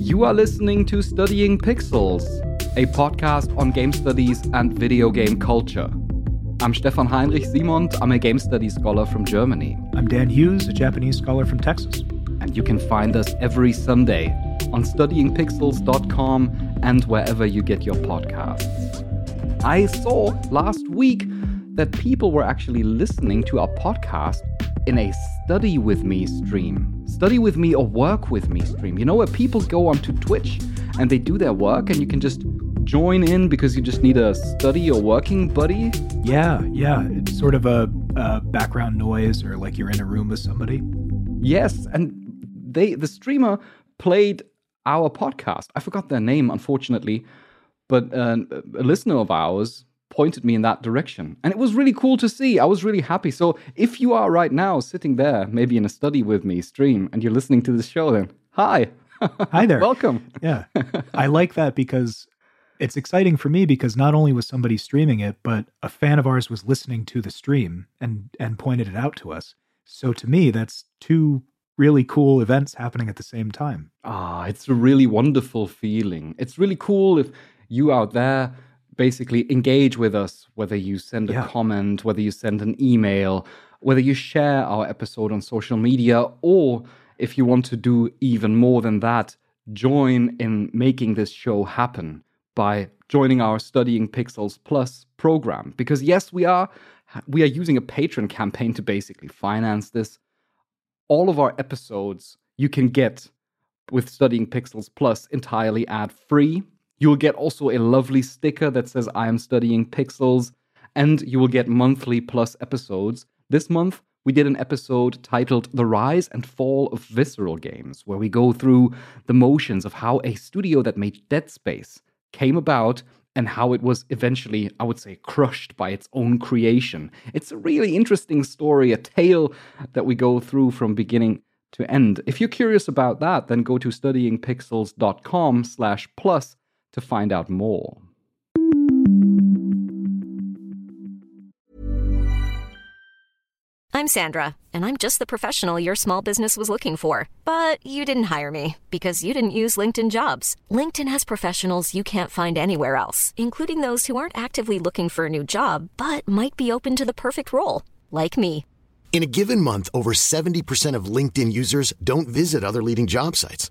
You are listening to Studying Pixels, a podcast on game studies and video game culture. I'm Stefan Heinrich Simond. I'm a game studies scholar from Germany. I'm Dan Hughes, a Japanese scholar from Texas. And you can find us every Sunday on studyingpixels.com and wherever you get your podcasts. I saw last week that people were actually listening to our podcast in a study with me stream. Study with me or work with me stream. You know, where people go onto Twitch and they do their work and you can just join in because you just need a study or working buddy? Yeah, yeah. It's sort of a, a background noise or like you're in a room with somebody. Yes, and they the streamer played our podcast. I forgot their name, unfortunately, but uh, a listener of ours pointed me in that direction. And it was really cool to see. I was really happy. So if you are right now sitting there, maybe in a study with me stream, and you're listening to this show, then hi. Hi there. Welcome. Yeah. I like that because it's exciting for me because not only was somebody streaming it, but a fan of ours was listening to the stream and and pointed it out to us. So to me, that's two really cool events happening at the same time. Ah, it's a really wonderful feeling. It's really cool if you out there basically engage with us, whether you send a Yeah. comment, whether you send an email, whether you share our episode on social media, or if you want to do even more than that, join in making this show happen by joining our Studying Pixels Plus program. Because yes, we are we are using a Patreon campaign to basically finance this. All of our episodes you can get with Studying Pixels Plus entirely ad free. You will get also a lovely sticker that says I am studying pixels, and you will get monthly plus episodes. This month, we did an episode titled The Rise and Fall of Visceral Games, where we go through the motions of how a studio that made Dead Space came about and how it was eventually, I would say, crushed by its own creation. It's a really interesting story, a tale that we go through from beginning to end. If you're curious about that, then go to studyingpixels.com slash plus to find out more. I'm Sandra, and I'm just the professional your small business was looking for. But you didn't hire me because you didn't use LinkedIn jobs. LinkedIn has professionals you can't find anywhere else, including those who aren't actively looking for a new job but might be open to the perfect role, like me. In a given month, over 70% of LinkedIn users don't visit other leading job sites.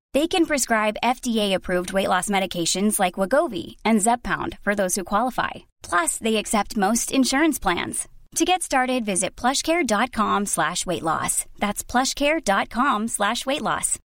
They can prescribe FDA-approved weight loss medications like Wegovy and Zepbound for those who qualify. Plus, they accept most insurance plans. To get started, visit plushcare.com slash weight loss. That's plushcare.com slash weight loss.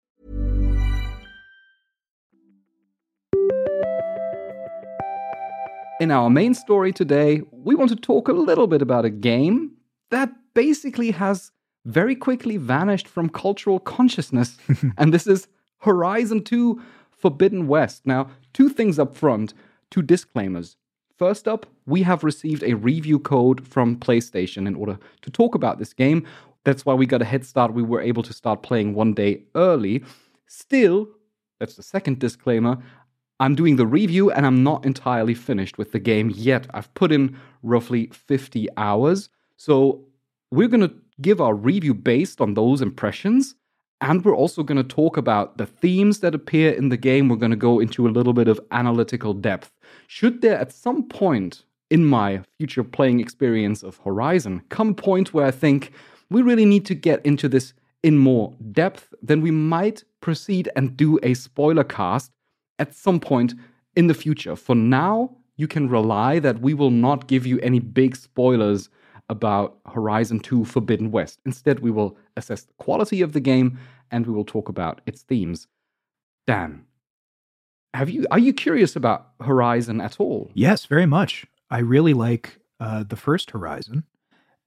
In our main story today, we want to talk a little bit about a game that basically has very quickly vanished from cultural consciousness, and this is Horizon 2 Forbidden West. Now, two things up front, two disclaimers. First up, we have received a review code from PlayStation in order to talk about this game. That's why we got a head start. We were able to start playing one day early. Still, that's the second disclaimer. I'm doing the review and I'm not entirely finished with the game yet. I've put in roughly 50 hours. So we're going to give our review based on those impressions. And we're also going to talk about the themes that appear in the game. We're going to go into a little bit of analytical depth. Should there at some point in my future playing experience of Horizon come a point where I think we really need to get into this in more depth, then we might proceed and do a spoiler cast at some point in the future. For now, you can rely that we will not give you any big spoilers about Horizon 2 Forbidden West. Instead, we will assess the quality of the game and we will talk about its themes. Dan, have you are you curious about Horizon at all? Yes, very much. I really like uh, the first Horizon,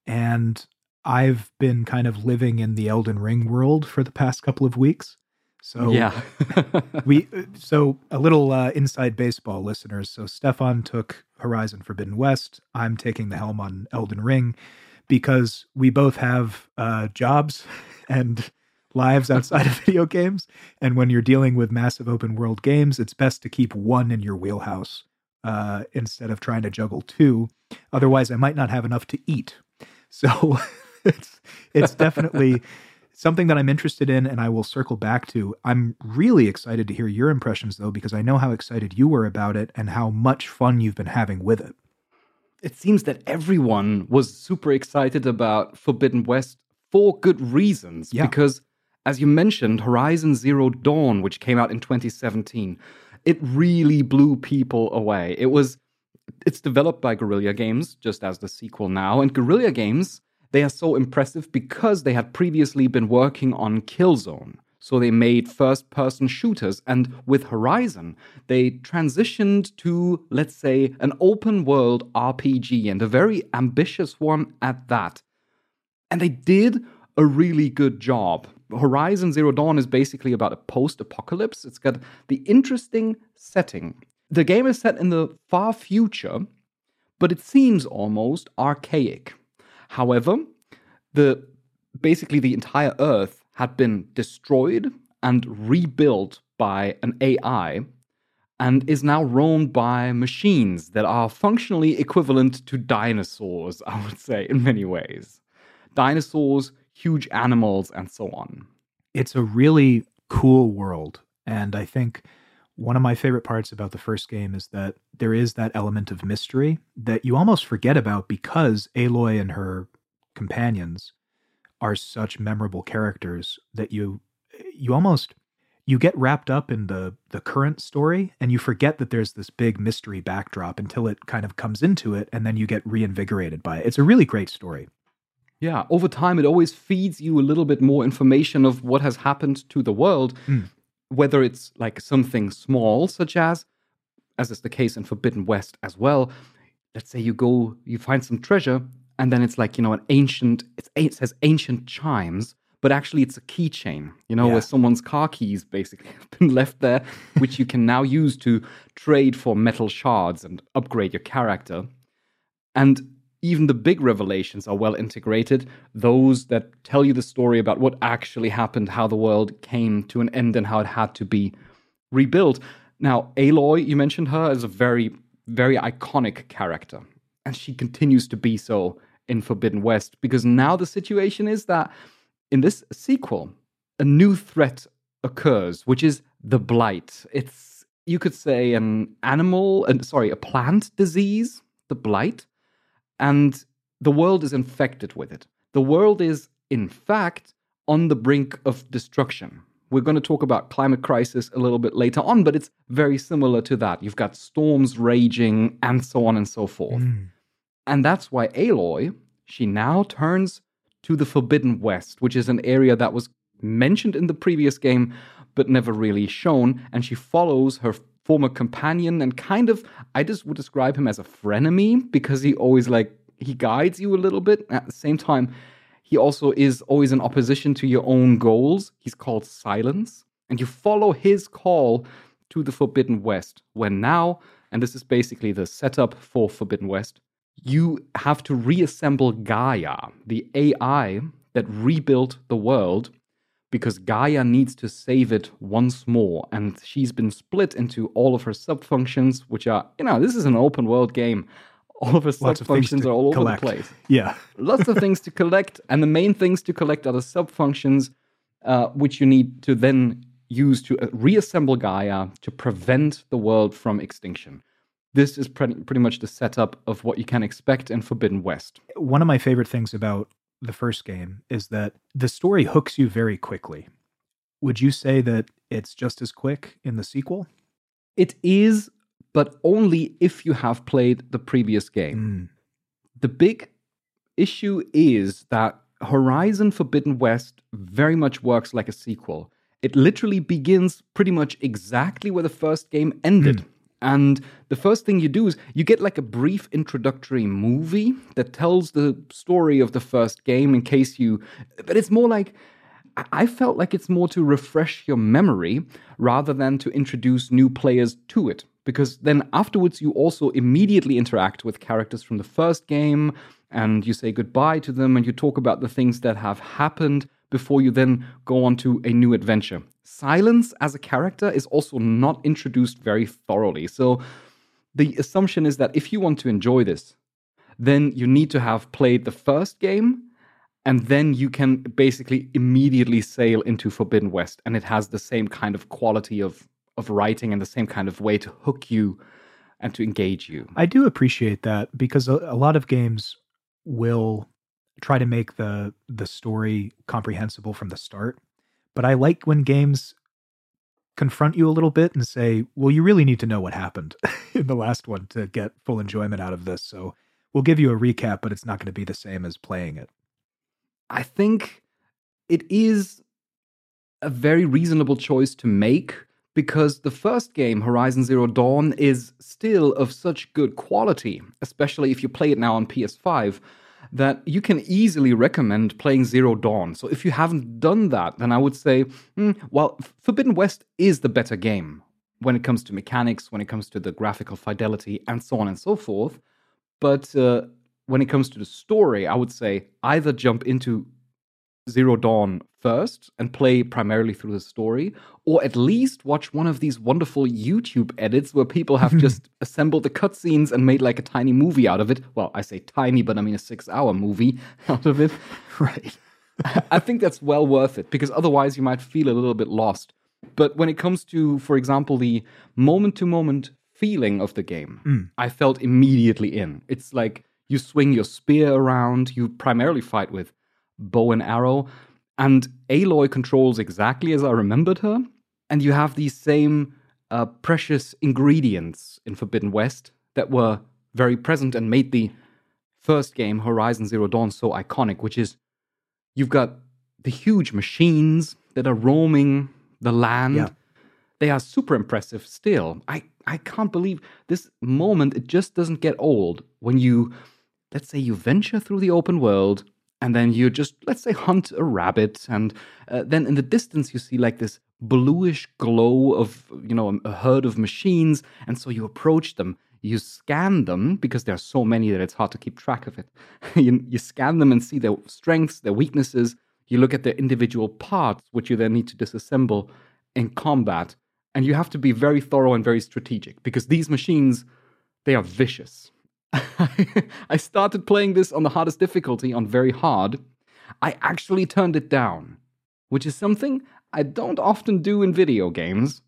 and I've been kind of living in the Elden Ring world for the past couple of weeks. So yeah. we so a little uh, inside baseball listeners. So Stefan took Horizon Forbidden West. I'm taking the helm on Elden Ring because we both have uh, jobs and lives outside of video games. And when you're dealing with massive open world games, it's best to keep one in your wheelhouse uh, instead of trying to juggle two. Otherwise, I might not have enough to eat. So it's it's definitely something that I'm interested in, and I will circle back to. I'm really excited to hear your impressions, though, because I know how excited you were about it and how much fun you've been having with it. It seems that everyone was super excited about Forbidden West for good reasons. Yeah. Because, as you mentioned, Horizon Zero Dawn, which came out in 2017, it really blew people away. It was. It's developed by Guerrilla Games, just as the sequel now. And Guerrilla Games, they are so impressive because they had previously been working on Killzone. So they made first person shooters. And with Horizon, they transitioned to, let's say, an open world RPG and a very ambitious one at that. And they did a really good job. Horizon Zero Dawn is basically about a post apocalypse. It's got the interesting setting. The game is set in the far future, but it seems almost archaic. However, the basically the entire Earth had been destroyed and rebuilt by an AI and is now roamed by machines that are functionally equivalent to dinosaurs, I would say, in many ways. Dinosaurs, huge animals, and so on. It's a really cool world. And I think one of my favorite parts about the first game is that there is that element of mystery that you almost forget about because Aloy and her companions are such memorable characters that you you almost you get wrapped up in the the current story and you forget that there's this big mystery backdrop until it kind of comes into it and then you get reinvigorated by it. It's a really great story. Yeah, over time, it always feeds you a little bit more information of what has happened to the world, Mm. whether it's like something small, such as, as is the case in Forbidden West as well. Let's say you go, you find some treasure, and then it's like, you know, an ancient, it's, it says ancient chimes, but actually it's a keychain, you know, Yeah. where someone's car keys basically have been left there, which you can now use to trade for metal shards and upgrade your character. And even the big revelations are well integrated. Those that tell you the story about what actually happened, how the world came to an end, and how it had to be rebuilt. Now, Aloy, you mentioned her as a very, very iconic character. And she continues to be so in Forbidden West because now the situation is that in this sequel, a new threat occurs, which is the blight. It's, you could say, an animal, and sorry, a plant disease, the blight and the world is infected with it. The world is, in fact, on the brink of destruction. We're going to talk about climate crisis a little bit later on, but it's very similar to that. You've got storms raging and so on and so forth. Mm. And that's why Aloy, she now turns to the Forbidden West, which is an area that was mentioned in the previous game but never really shown. And she follows her former companion and kind of, I just would describe him as a frenemy because he always like, he guides you a little bit. At the same time, he also is always in opposition to your own goals. He's called Silence. And you follow his call to the Forbidden West, when now, and this is basically the setup for Forbidden West, you have to reassemble Gaia, the AI that rebuilt the world, because Gaia needs to save it once more. And she's been split into all of her subfunctions, which are, you know, this is an open world game. All of her Lots of things subfunctions are all collect. over the place Yeah. lots of things to collect, and the main things to collect are the subfunctions, uh, which you need to then use to uh, reassemble Gaia to prevent the world from extinction. This is pretty, pretty much the setup of what you can expect in Forbidden West. One of my favorite things about the first game is that the story hooks you very quickly. Would you say that it's just as quick in the sequel? It is, but only if you have played the previous game. Mm. the big issue is that Horizon Forbidden West very much works like a sequel. It literally begins pretty much exactly where the first game ended. And the first thing you do is you get like a brief introductory movie that tells the story of the first game in case you. But it's more like. I felt like it's more to refresh your memory rather than to introduce new players to it. Because then afterwards, you also immediately interact with characters from the first game and you say goodbye to them and you talk about the things that have happened before you then go on to a new adventure. Silence as a character is also not introduced very thoroughly. So the assumption is that if you want to enjoy this, then you need to have played the first game and then you can basically immediately sail into Forbidden West and it has the same kind of quality of of writing and the same kind of way to hook you and to engage you. I do appreciate that because a, a lot of games will try to make the the story comprehensible from the start. But I like when games confront you a little bit and say, "Well, you really need to know what happened in the last one to get full enjoyment out of this." So, we'll give you a recap, but it's not going to be the same as playing it. I think it is a very reasonable choice to make because the first game, Horizon Zero Dawn, is still of such good quality, especially if you play it now on PS5, that you can easily recommend playing Zero Dawn. So if you haven't done that, then I would say, hmm, well, Forbidden West is the better game when it comes to mechanics, when it comes to the graphical fidelity, and so on and so forth. But uh, when it comes to the story, I would say either jump into Zero Dawn first and play primarily through the story, or at least watch one of these wonderful YouTube edits where people have just assembled the cutscenes and made like a tiny movie out of it. Well, I say tiny, but I mean a six hour movie out of it. Right. I think that's well worth it because otherwise you might feel a little bit lost. But when it comes to, for example, the moment to moment feeling of the game, Mm. I felt immediately in. It's like you swing your spear around, you primarily fight with bow and arrow, and Aloy controls exactly as I remembered her. And you have these same uh, precious ingredients in Forbidden West that were very present and made the first game, Horizon Zero Dawn, so iconic, which is you've got the huge machines that are roaming the land. Yeah. They are super impressive still. I, I can't believe this moment, it just doesn't get old when you, let's say, you venture through the open world and then you just, let's say, hunt a rabbit. And uh, then in the distance, you see like this bluish glow of, you know, a herd of machines. And so you approach them you scan them because there are so many that it's hard to keep track of it. you, you scan them and see their strengths, their weaknesses. You look at their individual parts, which you then need to disassemble in combat. And you have to be very thorough and very strategic because these machines, they are vicious. I started playing this on the hardest difficulty, on very hard. I actually turned it down, which is something I don't often do in video games,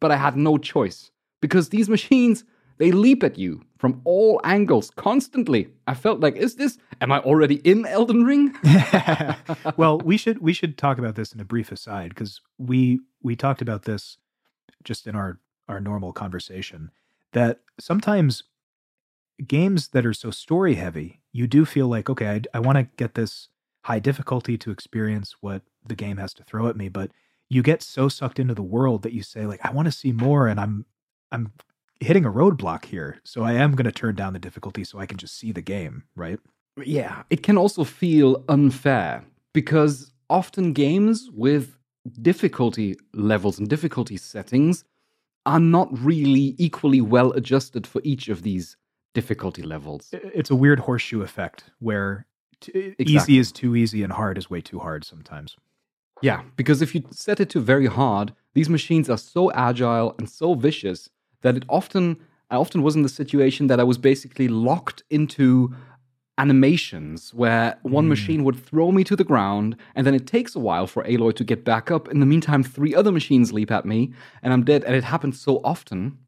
but I had no choice because these machines they leap at you from all angles constantly. I felt like, is this? Am I already in Elden Ring? well, we should we should talk about this in a brief aside because we we talked about this just in our our normal conversation that sometimes games that are so story heavy, you do feel like okay, I, I want to get this high difficulty to experience what the game has to throw at me, but you get so sucked into the world that you say like I want to see more, and I'm I'm hitting a roadblock here. So I am going to turn down the difficulty so I can just see the game, right? Yeah, it can also feel unfair because often games with difficulty levels and difficulty settings are not really equally well adjusted for each of these difficulty levels. It's a weird horseshoe effect where t- Exactly. easy is too easy and hard is way too hard sometimes. Yeah, because if you set it to very hard, these machines are so agile and so vicious that it often I often was in the situation that I was basically locked into animations where one hmm. machine would throw me to the ground and then it takes a while for Aloy to get back up. In the meantime, three other machines leap at me and I'm dead. And it happens so often,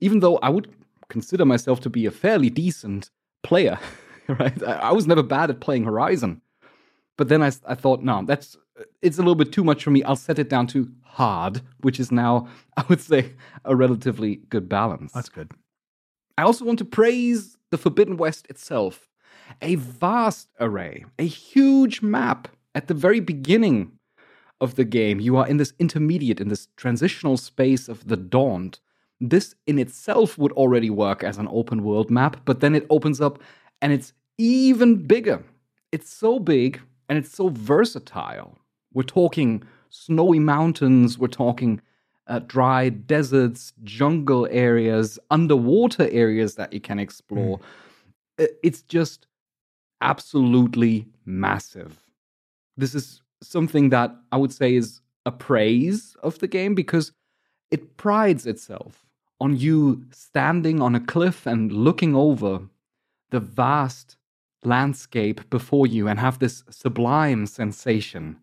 even though I would consider myself to be a fairly decent player, right? I, I was never bad at playing Horizon. But then I, I thought, no, that's it's a little bit too much for me. I'll set it down to hard, which is now, I would say, a relatively good balance. That's good. I also want to praise the Forbidden West itself. A vast array, a huge map at the very beginning of the game. You are in this intermediate, in this transitional space of the Daunt. This in itself would already work as an open world map, but then it opens up and it's even bigger. It's so big and it's so versatile We're talking snowy mountains, we're talking uh, dry deserts, jungle areas, underwater areas that you can explore. Mm. It's just absolutely massive. This is something that I would say is a praise of the game because it prides itself on you standing on a cliff and looking over the vast landscape before you and have this sublime sensation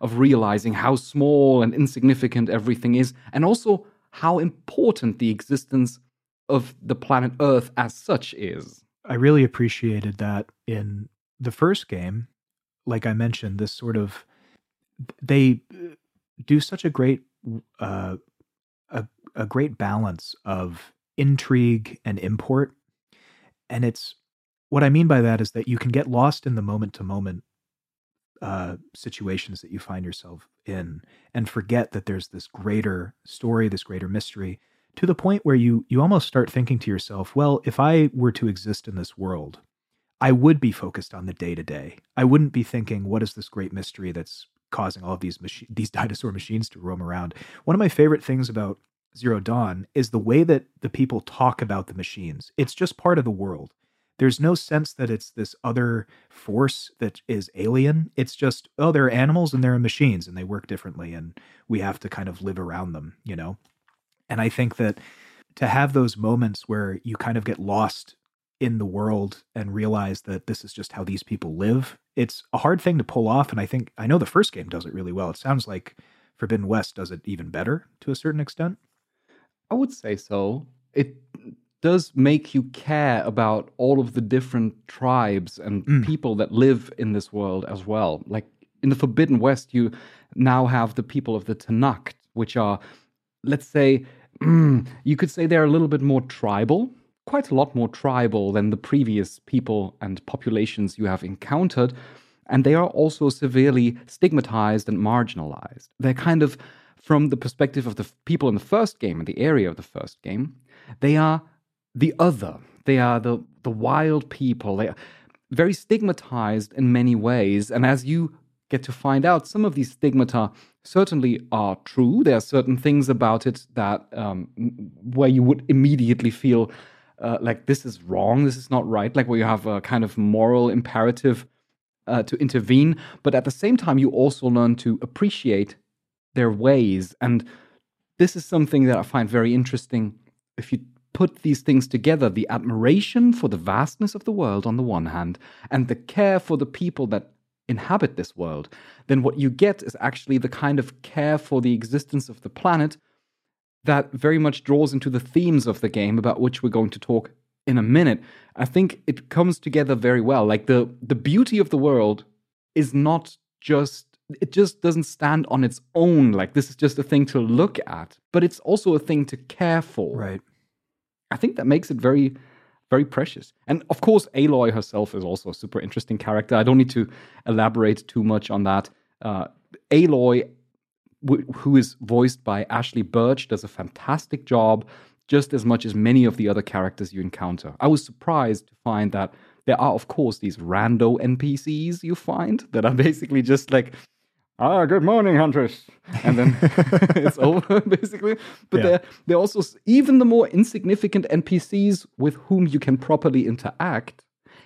of realizing how small and insignificant everything is, and also how important the existence of the planet Earth as such is. I really appreciated that in the first game. Like I mentioned, this sort of they do such a great uh, a, a great balance of intrigue and import, and it's what I mean by that is that you can get lost in the moment to moment uh, situations that you find yourself in and forget that there's this greater story, this greater mystery, to the point where you you almost start thinking to yourself, well, if I were to exist in this world, I would be focused on the day to day. I wouldn't be thinking, what is this great mystery that's causing all of these these dinosaur machines to roam around? One of my favorite things about Zero Dawn is the way that the people talk about the machines. It's just part of the world there's no sense that it's this other force that is alien. It's just, oh, they're animals and they're machines and they work differently and we have to kind of live around them, you know? And I think that to have those moments where you kind of get lost in the world and realize that this is just how these people live, it's a hard thing to pull off. And I think, I know the first game does it really well. It sounds like Forbidden West does it even better to a certain extent. I would say so. It does make you care about all of the different tribes and mm. people that live in this world as well. Like in the Forbidden West, you now have the people of the Tenakth, which are, let's say, mm, you could say they're a little bit more tribal, quite a lot more tribal than the previous people and populations you have encountered. And they are also severely stigmatized and marginalized. They're kind of, from the perspective of the people in the first game, in the area of the first game, they are the other. They are the, the wild people. They are very stigmatized in many ways. And as you get to find out, some of these stigmata certainly are true. There are certain things about it that um, where you would immediately feel uh, like this is wrong, this is not right, like where you have a kind of moral imperative uh, to intervene. But at the same time, you also learn to appreciate their ways. And this is something that I find very interesting if you put these things together the admiration for the vastness of the world on the one hand, and the care for the people that inhabit this world, then what you get is actually the kind of care for the existence of the planet that very much draws into the themes of the game about which we're going to talk in a minute. I think it comes together very well. Like the the beauty of the world is not just it just doesn't stand on its own like this is just a thing to look at, but it's also a thing to care for. Right. I think that makes it very, very precious. And of course, Aloy herself is also a super interesting character. I don't need to elaborate too much on that. Uh, Aloy, w- who is voiced by Ashly Burch, does a fantastic job, just as much as many of the other characters you encounter. I was surprised to find that there are, of course, these rando NPCs you find that are basically just like ah, good morning, Huntress. And then it's over, basically. But yeah. they're, they're also, even the more insignificant NPCs with whom you can properly interact,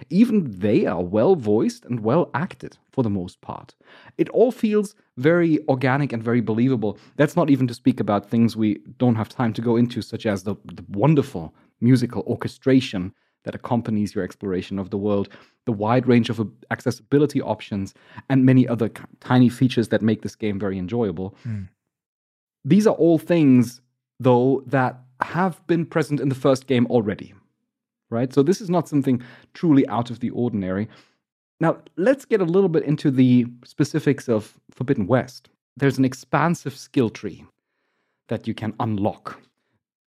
even they are well voiced and well acted for the most part. It all feels very organic and very believable. That's not even to speak about things we don't have time to go into, such as the, the wonderful musical orchestration that accompanies your exploration of the world, the wide range of accessibility options, and many other tiny features that make this game very enjoyable. Mm. These are all things, though, that have been present in the first game already. Right? So this is not something truly out of the ordinary. Now, let's get a little bit into the specifics of Forbidden West. There's an expansive skill tree that you can unlock.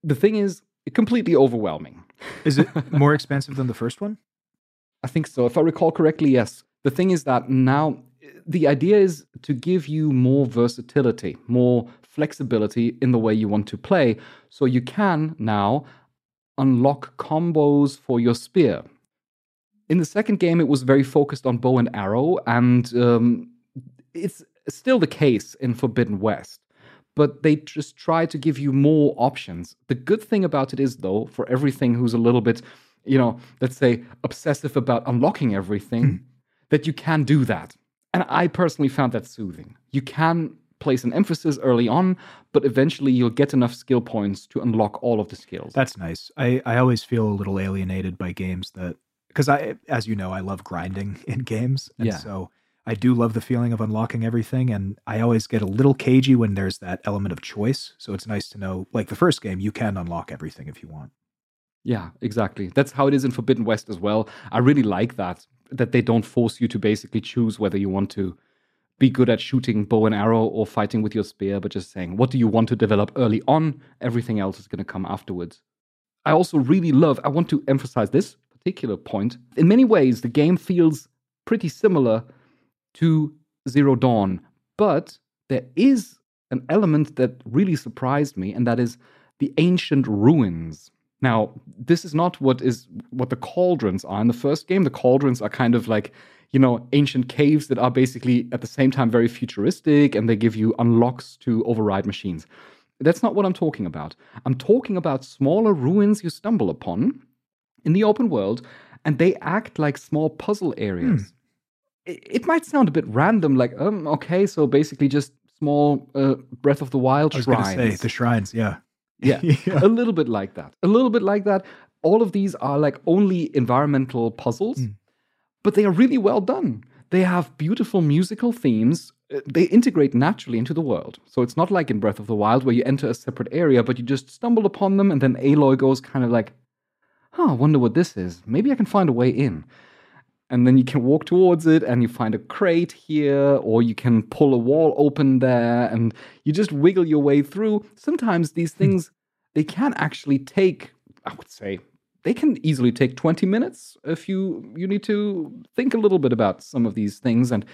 The thing is, completely overwhelming. Is it more expensive than the first one? I think so. If I recall correctly, yes. The thing is that now the idea is to give you more versatility, more flexibility in the way you want to play. So you can now unlock combos for your spear. In the second game, it was very focused on bow and arrow, and um, it's still the case in Forbidden West, but they just try to give you more options. The good thing about it is, though, for everything who's a little bit, you know, let's say obsessive about unlocking everything, hmm. that you can do that. And I personally found that soothing. You can place an emphasis early on, but eventually you'll get enough skill points to unlock all of the skills. That's nice. I, I always feel a little alienated by games that because I as you know, I love grinding in games. And Yeah. so I do love the feeling of unlocking everything and I always get a little cagey when there's that element of choice. So it's nice to know like the first game you can unlock everything if you want. Yeah, exactly. That's how it is in Forbidden West as well. I really like that that they don't force you to basically choose whether you want to be good at shooting bow and arrow or fighting with your spear, but just saying what do you want to develop early on? Everything else is going to come afterwards. I also really love, I want to emphasize this particular point. In many ways, the game feels pretty similar to Zero Dawn, but there is an element that really surprised me, and that is the ancient ruins. Now, this is not what is what the cauldrons are in the first game. The cauldrons are kind of like, you know, ancient caves that are basically at the same time very futuristic and they give you unlocks to override machines. That's not what I'm talking about. I'm talking about smaller ruins you stumble upon in the open world, and they act like small puzzle areas. Hmm. It, it might sound a bit random, like, um, okay, so basically just small uh, Breath of the Wild I was shrines. say the shrines, yeah. Yeah, Yeah. a little bit like that. A little bit like that. All of these are like only environmental puzzles, Mm. but they are really well done. They have beautiful musical themes. Uh, They integrate naturally into the world. So it's not like in Breath of the Wild where you enter a separate area, but you just stumble upon them, and then Aloy goes kind of like, huh, I wonder what this is. Maybe I can find a way in. And then you can walk towards it and you find a crate here, or you can pull a wall open there and you just wiggle your way through. Sometimes these things, they can actually take, I would say, they can easily take 20 minutes if you you need to think a little bit about some of these things and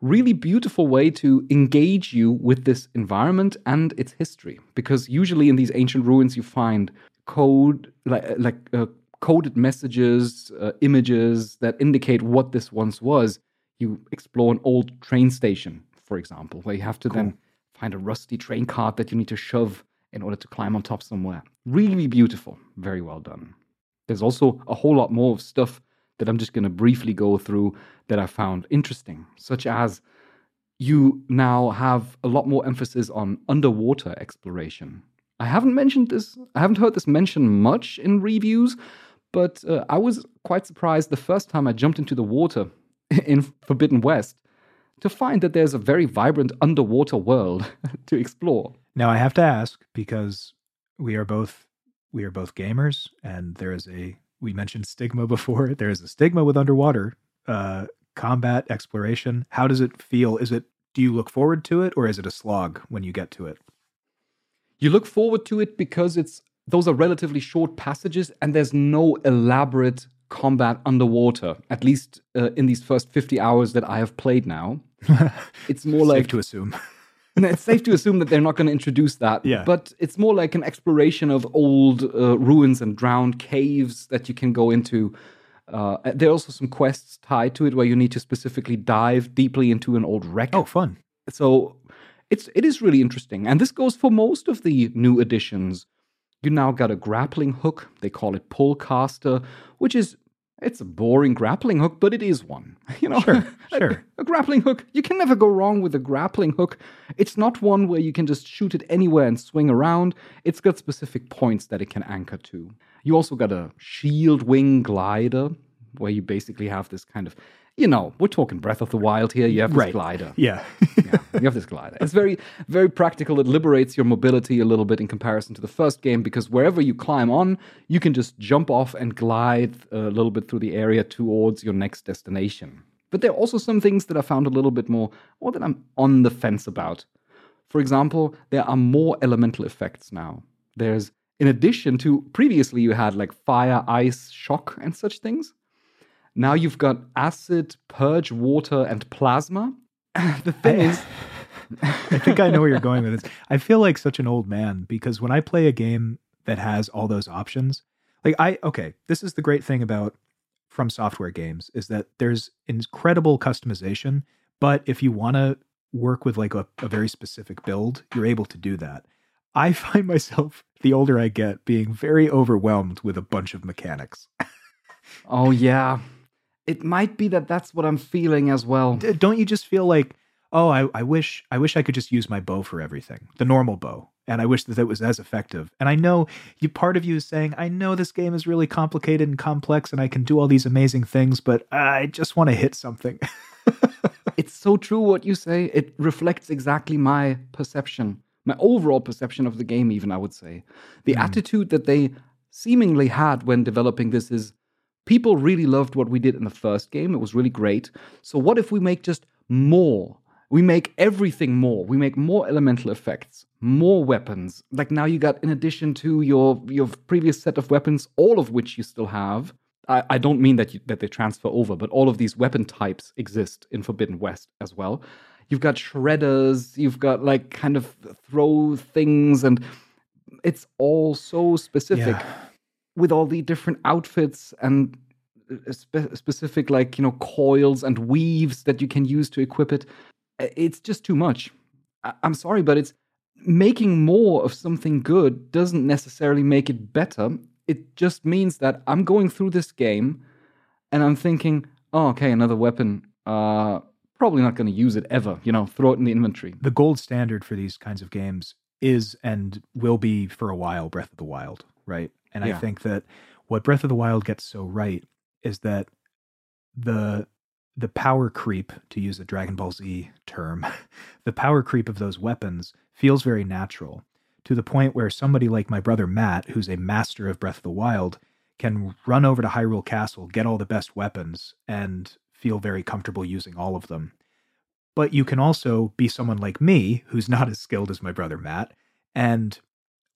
really beautiful way to engage you with this environment and its history because usually in these ancient ruins you find code like like uh, coded messages uh, images that indicate what this once was. You explore an old train station for example where you have to then find a rusty train cart that you need to shove in order to climb on top somewhere. Really beautiful. Very well done. There's also a whole lot more of stuff that I'm just going to briefly go through that I found interesting, such as you now have a lot more emphasis on underwater exploration. I haven't mentioned this, I haven't heard this mentioned much in reviews, but uh, I was quite surprised the first time I jumped into the water in Forbidden West to find that there's a very vibrant underwater world to explore. Now I have to ask because we are both we are both gamers, and there is a we mentioned stigma before. There is a stigma with underwater uh, combat exploration. How does it feel? Is it do you look forward to it, or is it a slog when you get to it? You look forward to it because it's those are relatively short passages and there's no elaborate combat underwater. At least uh, in these first 50 hours that I have played now. It's more Safe like to assume. It's safe to assume that they're not going to introduce that. Yeah. But it's more like an exploration of old uh, ruins and drowned caves that you can go into. Uh, there are also some quests tied to it where you need to specifically dive deeply into an old wreck. oh, fun. So it's it is really interesting, and this goes for most of the new additions. You now got a grappling hook. They call it pull caster, which is it's a boring grappling hook, but it is one. You know, Sure, A- sure. A, grappling hook. You can never go wrong with a grappling hook. It's not one where you can just shoot it anywhere and swing around. It's got specific points that it can anchor to. You also got a shield wing glider, where you basically have this kind of, you know, we're talking Breath of the Wild here. You have this Right. glider Yeah. yeah, you have this glider. It's very, very practical. It liberates your mobility a little bit in comparison to the first game because wherever you climb on, you can just jump off and glide a little bit through the area towards your next destination. But there are also some things that I found a little bit more, or that I'm on the fence about. For example, there are more elemental effects now. There's, in addition to previously, you had like fire, ice, shock, and such things. Now you've got acid, purge, water, and plasma. the thing is, I think I know where you're going with this. I feel like such an old man because when I play a game that has all those options, like I okay, this is the great thing about FromSoftware games is that there's incredible customization, but if you want to work with like a, a very specific build, you're able to do that. I find myself, the older I get, being very overwhelmed with a bunch of mechanics. Oh, yeah. It might be that that's what I'm feeling as well. D- Don't you just feel like, oh, I, I wish I wish I could just use my bow for everything, the normal bow, and I wish that it was as effective. And I know you, part of you is saying, I know this game is really complicated and complex, and I can do all these amazing things, but I just want to hit something. It's so true what you say. It reflects exactly my perception, my overall perception of the game, even, I would say. The hmm. attitude that they seemingly had when developing this is people really loved what we did in the first game. It was really great. So, what if we make just more? We make everything more. We make more elemental effects, more weapons. Like now, you got in addition to your your previous set of weapons, all of which you still have. I, I don't mean that you, that they transfer over, but all of these weapon types exist in Forbidden West as well. You've got shredders. You've got like kind of throw things, and it's all so specific Yeah. With all the different outfits and uh, spe- specific like you know coils and weaves that you can use to equip it it's just too much. I- i'm sorry but it's making more of something good doesn't necessarily make it better. It just means that i'm going through this game and i'm thinking oh okay another weapon uh probably not going to use it ever you know throw it in the inventory. The gold standard for these kinds of games is and will be for a while Breath of the Wild, right? And I think that what Breath of the Wild gets so right is that the the power creep, to use a Dragon Ball Z term, the power creep of those weapons feels very natural to the point where somebody like my brother Matt, who's a master of Breath of the Wild, can run over to Hyrule Castle, get all the best weapons, and feel very comfortable using all of them. But you can also be someone like me, who's not as skilled as my brother Matt, and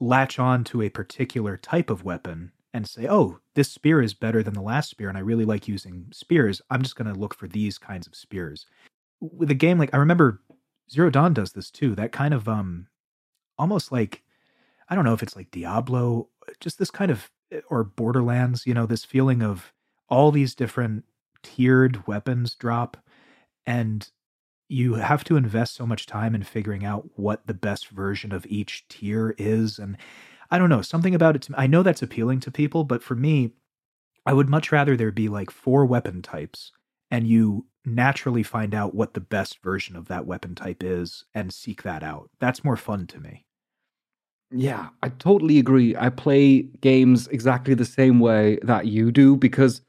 latch on to a particular type of weapon and say, oh, this spear is better than the last spear, and I really like using spears. I'm just going to look for these kinds of spears. With a game like, I remember Zero Dawn does this too. That kind of, um, almost like, I don't know if it's like Diablo, just this kind of, or Borderlands, you know, this feeling of all these different tiered weapons drop. And you have to invest so much time in figuring out what the best version of each tier is and i don't know something about it to, i know that's appealing to people but for me i would much rather there be like four weapon types and you naturally find out what the best version of that weapon type is and seek that out that's more fun to me Yeah, I totally agree. I play games exactly the same way that you do because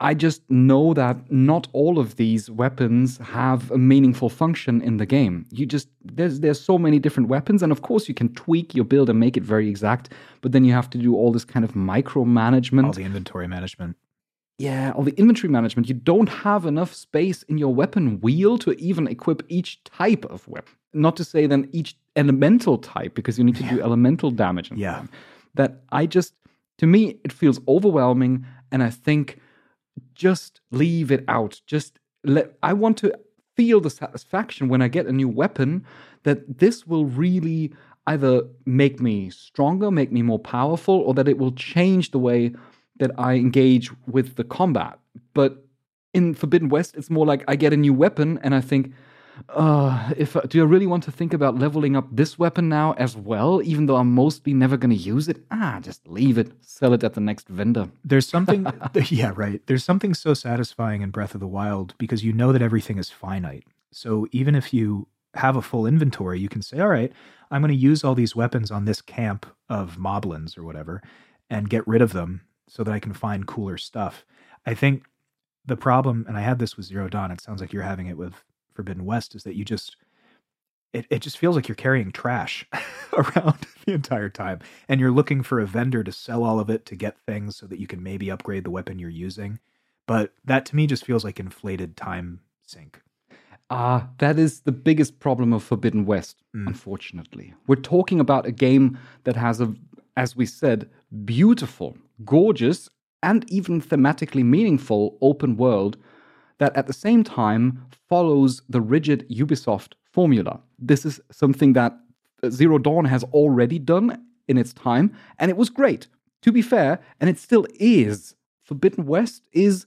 I just know that not all of these weapons have a meaningful function in the game. You just there's there's so many different weapons and of course you can tweak your build and make it very exact, but then you have to do all this kind of micromanagement. all the inventory management Yeah, all the inventory management. You don't have enough space in your weapon wheel to even equip each type of weapon. Not to say then each elemental type, because you need to do elemental damage. Yeah. on. That I just, to me, it feels overwhelming. And I think just leave it out. Just let, I want to feel the satisfaction when I get a new weapon that this will really either make me stronger, make me more powerful, or that it will change the way that I engage with the combat. But in Forbidden West, it's more like I get a new weapon and I think, uh, if do I really want to think about leveling up this weapon now as well, even though I'm mostly never going to use it? Ah, just leave it, sell it at the next vendor. There's something, yeah, right. There's something so satisfying in Breath of the Wild because you know that everything is finite. So even if you have a full inventory, you can say, all right, I'm going to use all these weapons on this camp of moblins or whatever and get rid of them so that I can find cooler stuff. I think the problem, and I had this with Zero Dawn, it sounds like you're having it with Forbidden West, is that you just, it, it just feels like you're carrying trash around the entire time and you're looking for a vendor to sell all of it to get things so that you can maybe upgrade the weapon you're using but that to me just feels like inflated time sink Ah, that is the biggest problem of Forbidden West, unfortunately. We're talking about a game that has a, as we said, beautiful, gorgeous, and even thematically meaningful open world that at the same time follows the rigid Ubisoft formula. This is something that uh, Zero Dawn has already done in its time, and it was great, to be fair, and it still is. Forbidden West is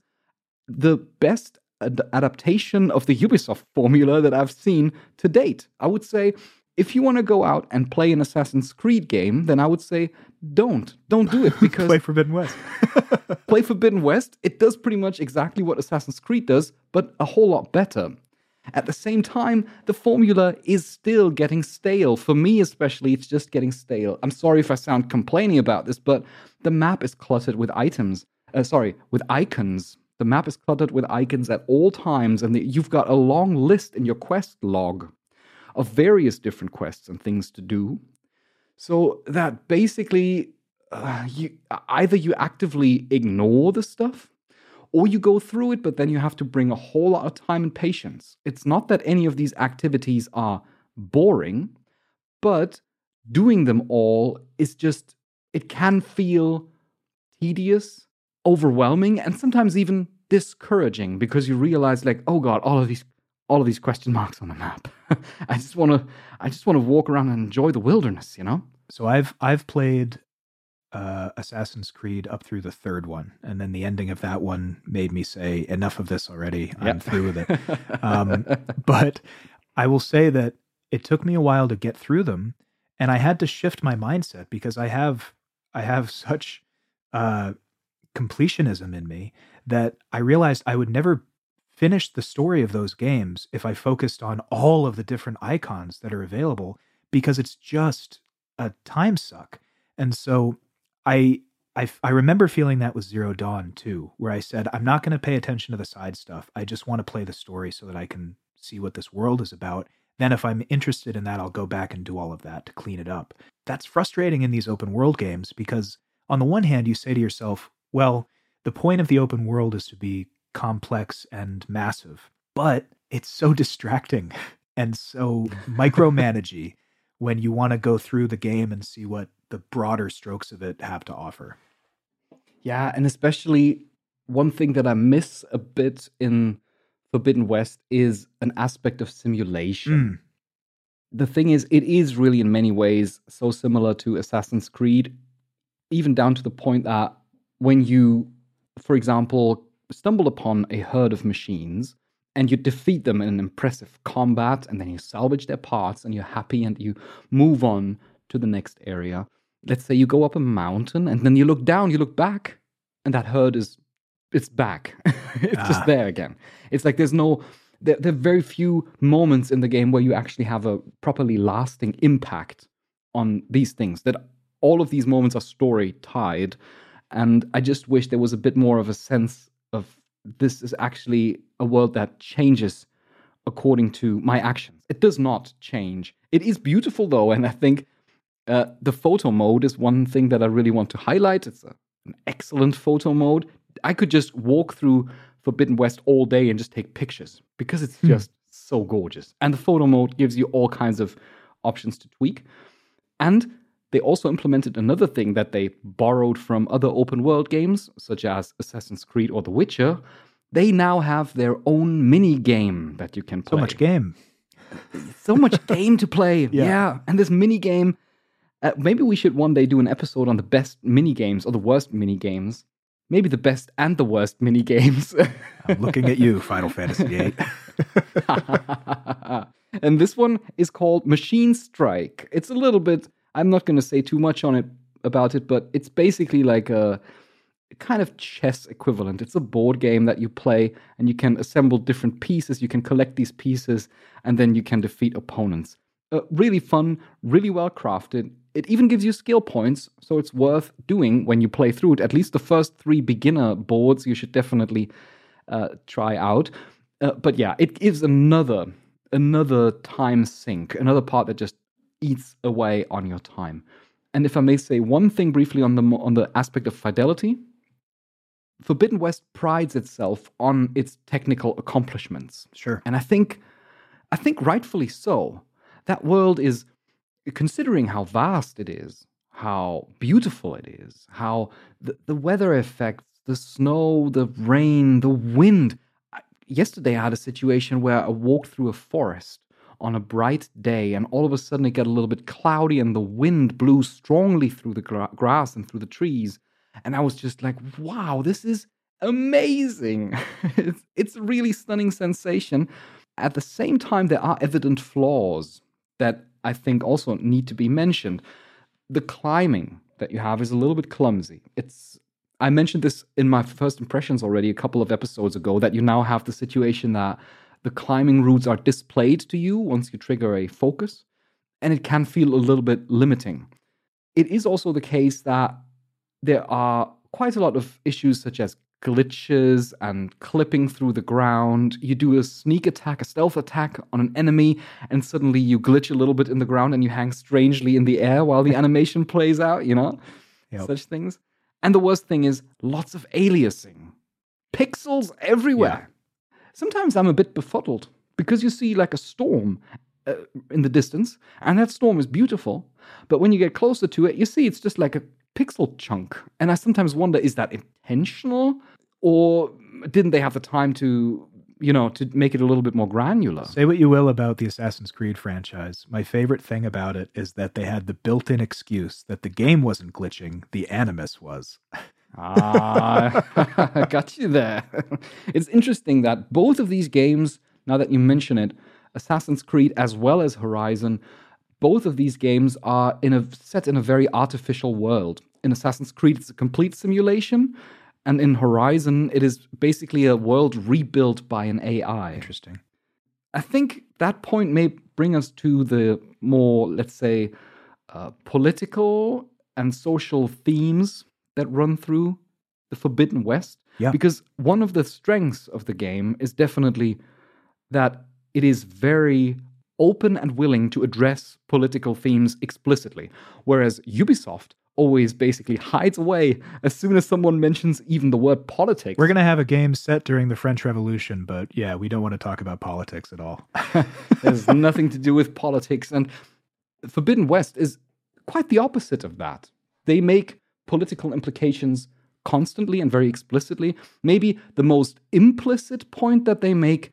the best ad- adaptation of the Ubisoft formula that I've seen to date. I would say if you want to go out and play an Assassin's Creed game, then I would say don't. Don't do it because Play Forbidden West. play Forbidden West. It does pretty much exactly what Assassin's Creed does, but a whole lot better. At the same time, the formula is still getting stale. For me, especially, it's just getting stale. I'm sorry if I sound complaining about this, but the map is cluttered with items. Uh, sorry, with icons. The map is cluttered with icons at all times, and the, you've got a long list in your quest log of various different quests and things to do. So that basically, uh, you either you actively ignore the stuff, or you go through it, but then you have to bring a whole lot of time and patience. It's not that any of these activities are boring, but doing them all is just it can feel tedious, overwhelming, and sometimes even discouraging because you realize like, oh god, all of these all of these question marks on the map. I just want to I just want to walk around and enjoy the wilderness, you know? So I've I've played uh, Assassin's Creed up through the third one, and then the ending of that one made me say, "Enough of this already. I'm Yep. through with it." um, but I will say that it took me a while to get through them, and I had to shift my mindset because I have I have such uh, completionism in me that I realized I would never finish the story of those games if I focused on all of the different icons that are available because it's just a time suck. And so I I, I remember feeling that with Zero Dawn too, where I said, I'm not going to pay attention to the side stuff. I just want to play the story so that I can see what this world is about. Then, if I'm interested in that, I'll go back and do all of that to clean it up. That's frustrating in these open world games because, on the one hand, you say to yourself, well, the point of the open world is to be complex and massive, but it's so distracting and so micromanagey when you want to go through the game and see what the broader strokes of it have to offer. Yeah, and especially one thing that I miss a bit in Forbidden West is an aspect of simulation. Hmm. The thing is, it is really in many ways so similar to Assassin's Creed, even down to the point that when you, for example, stumble upon a herd of machines and you defeat them in an impressive combat, and then you salvage their parts and you're happy and you move on to the next area. Let's say you go up a mountain and then you look down, you look back, and that herd is it's back. it's Ah. just there again. It's like there's no there, there are very few moments in the game where you actually have a properly lasting impact on these things. That all of these moments are story tied. And I just wish there was a bit more of a sense of this is actually a world that changes according to my actions. It does not change. It is beautiful though, and I think uh, the photo mode is one thing that I really want to highlight. It's a, an excellent photo mode. I could just walk through Forbidden West all day and just take pictures because it's just so gorgeous. And the photo mode gives you all kinds of options to tweak. And they also implemented another thing that they borrowed from other open world games, such as Assassin's Creed or The Witcher. They now have their own mini game that you can play. So much game. so much game to play. Yeah. Yeah. And this mini game, uh, maybe we should one day do an episode on the best mini games or the worst mini games. Maybe the best and the worst mini games. I'm looking at you, Final Fantasy VIII. and this one is called Machine Strike. It's a little bit, I'm not going to say too much on it about it, but it's basically like a kind of chess equivalent. It's a board game that you play and you can assemble different pieces. You can collect these pieces and then you can defeat opponents. Uh, really fun, really well crafted. It even gives you skill points, so it's worth doing when you play through it. At least the first three beginner boards you should definitely uh, try out. Uh, but yeah, it gives another another time sink, another part that just eats away on your time. And if I may say one thing briefly on the on the aspect of fidelity, Forbidden West prides itself on its technical accomplishments. Sure. And I think I think rightfully so. That world is considering how vast it is, how beautiful it is, how the, the weather effects, the snow, the rain, the wind. I- Yesterday I had a situation where I walked through a forest on a bright day and all of a sudden it got a little bit cloudy and the wind blew strongly through the gra- grass and through the trees and I was just like, wow, this is amazing. it's, it's a really stunning sensation. At the same time, there are evident flaws that I think also need to be mentioned. The climbing that you have is a little bit clumsy. It's I mentioned this in my first impressions already a couple of episodes ago that you now have the situation that the climbing routes are displayed to you once you trigger a focus, and it can feel a little bit limiting. It is also the case that there are quite a lot of issues such as glitches and clipping through the ground. You do a sneak attack, a stealth attack on an enemy, and suddenly you glitch a little bit in the ground and you hang strangely in the air while the animation plays out, you know? Yep. Such things. And the worst thing is lots of aliasing. Pixels everywhere. Sometimes I'm a bit befuddled because you see like a storm uh, in the distance, and that storm is beautiful. But when you get closer to it, you see it's just like a pixel chunk. And I sometimes wonder is that intentional or didn't they have the time to, you know, to make it a little bit more granular? Say what you will about the Assassin's Creed franchise. My favorite thing about it is that they had the built in excuse that the game wasn't glitching, the animus was. ah, got you there. It's interesting that both of these games, now that you mention it, Assassin's Creed as well as Horizon, both of these games are in a set in a very artificial world. In Assassin's Creed, it's a complete simulation, and in Horizon, it is basically a world rebuilt by an AI. Interesting. I think that point may bring us to the more, let's say, uh, political and social themes that run through the Forbidden West. Yeah. Because one of the strengths of the game is definitely that it is very open and willing to address political themes explicitly, whereas Ubisoft always basically hides away as soon as someone mentions even the word politics. We're going to have a game set during the French Revolution, but yeah, we don't want to talk about politics at all. There's nothing to do with politics. And Forbidden West is quite the opposite of that. They make political implications constantly and very explicitly. Maybe the most implicit point that they make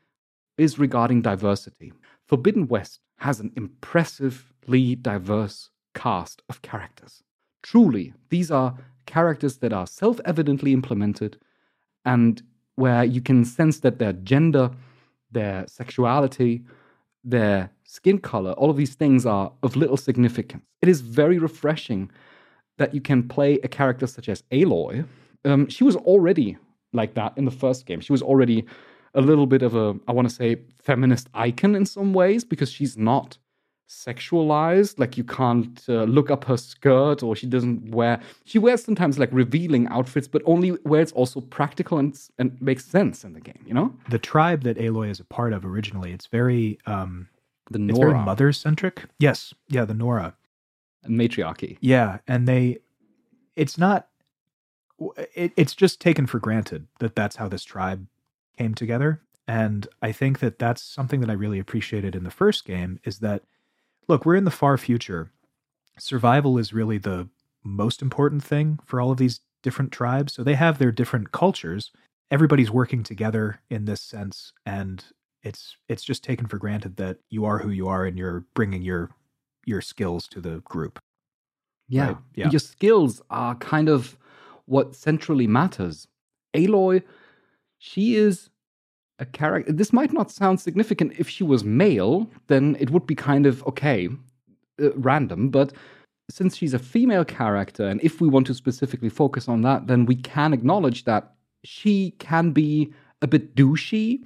is regarding diversity. Forbidden West has an impressively diverse cast of characters. Truly, these are characters that are self evidently implemented and where you can sense that their gender, their sexuality, their skin color, all of these things are of little significance. It is very refreshing that you can play a character such as Aloy. Um, she was already like that in the first game. She was already a little bit of a, I want to say, feminist icon in some ways because she's not sexualized. Like you can't uh, look up her skirt, or she doesn't wear. She wears sometimes like revealing outfits, but only where it's also practical and and makes sense in the game. You know, The tribe that Aloy is a part of originally, it's very um the it's very Nora mother centric. Yes. Yeah, the Nora. Matriarchy. Yeah, and they it's not it, it's just taken for granted that that's how this tribe came together. And i think that that's something that i really appreciated in the first game is that look we're in the far future. Survival is really the most important thing for all of these different tribes. So they have their different cultures. Everybody's working together in this sense. And it's it's just taken for granted that you are who you are and you're bringing your your skills to the group Yeah. Right, yeah. Your skills are kind of what centrally matters. Aloy, she is a character. This might not sound significant if she was male, then it would be kind of okay, uh, random. But since she's a female character, and if we want to specifically focus on that, then we can acknowledge that she can be a bit douchey.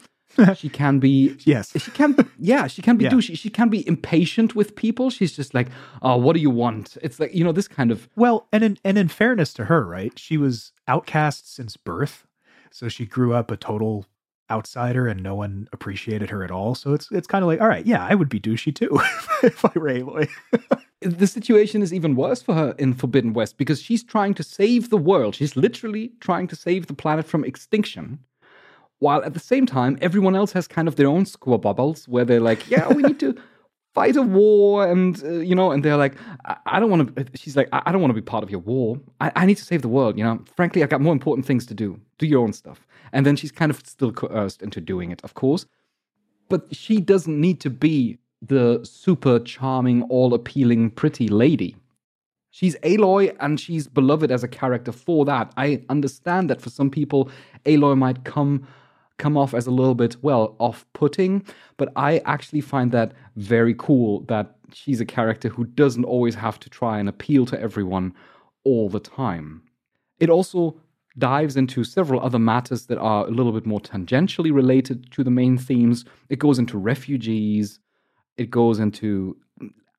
She can be yes she can yeah she can be Yeah. douchey she can be impatient with people she's just like oh what do you want it's like you know this kind of Well, and in and in fairness to her, right? She was outcast since birth, so she grew up a total outsider, and no one appreciated her at all. So it's it's kind of like, all right, yeah, I would be douchey too if I were Aloy. the situation is even worse for her in forbidden west because she's trying to save the world she's literally trying to save the planet from extinction while at the same time everyone else has kind of their own squabbles where they're like yeah we need to fight a war and uh, you know and they're like i, I don't want to she's like i, I don't want to be part of your war. I, I need to save the world you know? Frankly i got more important things to do. Do your own stuff. And then she's kind of still coerced into doing it of course. But she doesn't need to be the super charming all appealing pretty lady. She's Aloy and she's beloved as a character for that. I understand that for some people, Aloy might come come off as a little bit, well, off-putting, but I actually find that very cool that she's a character who doesn't always have to try and appeal to everyone all the time. It also dives into several other matters that are a little bit more tangentially related to the main themes. It goes into refugees, it goes into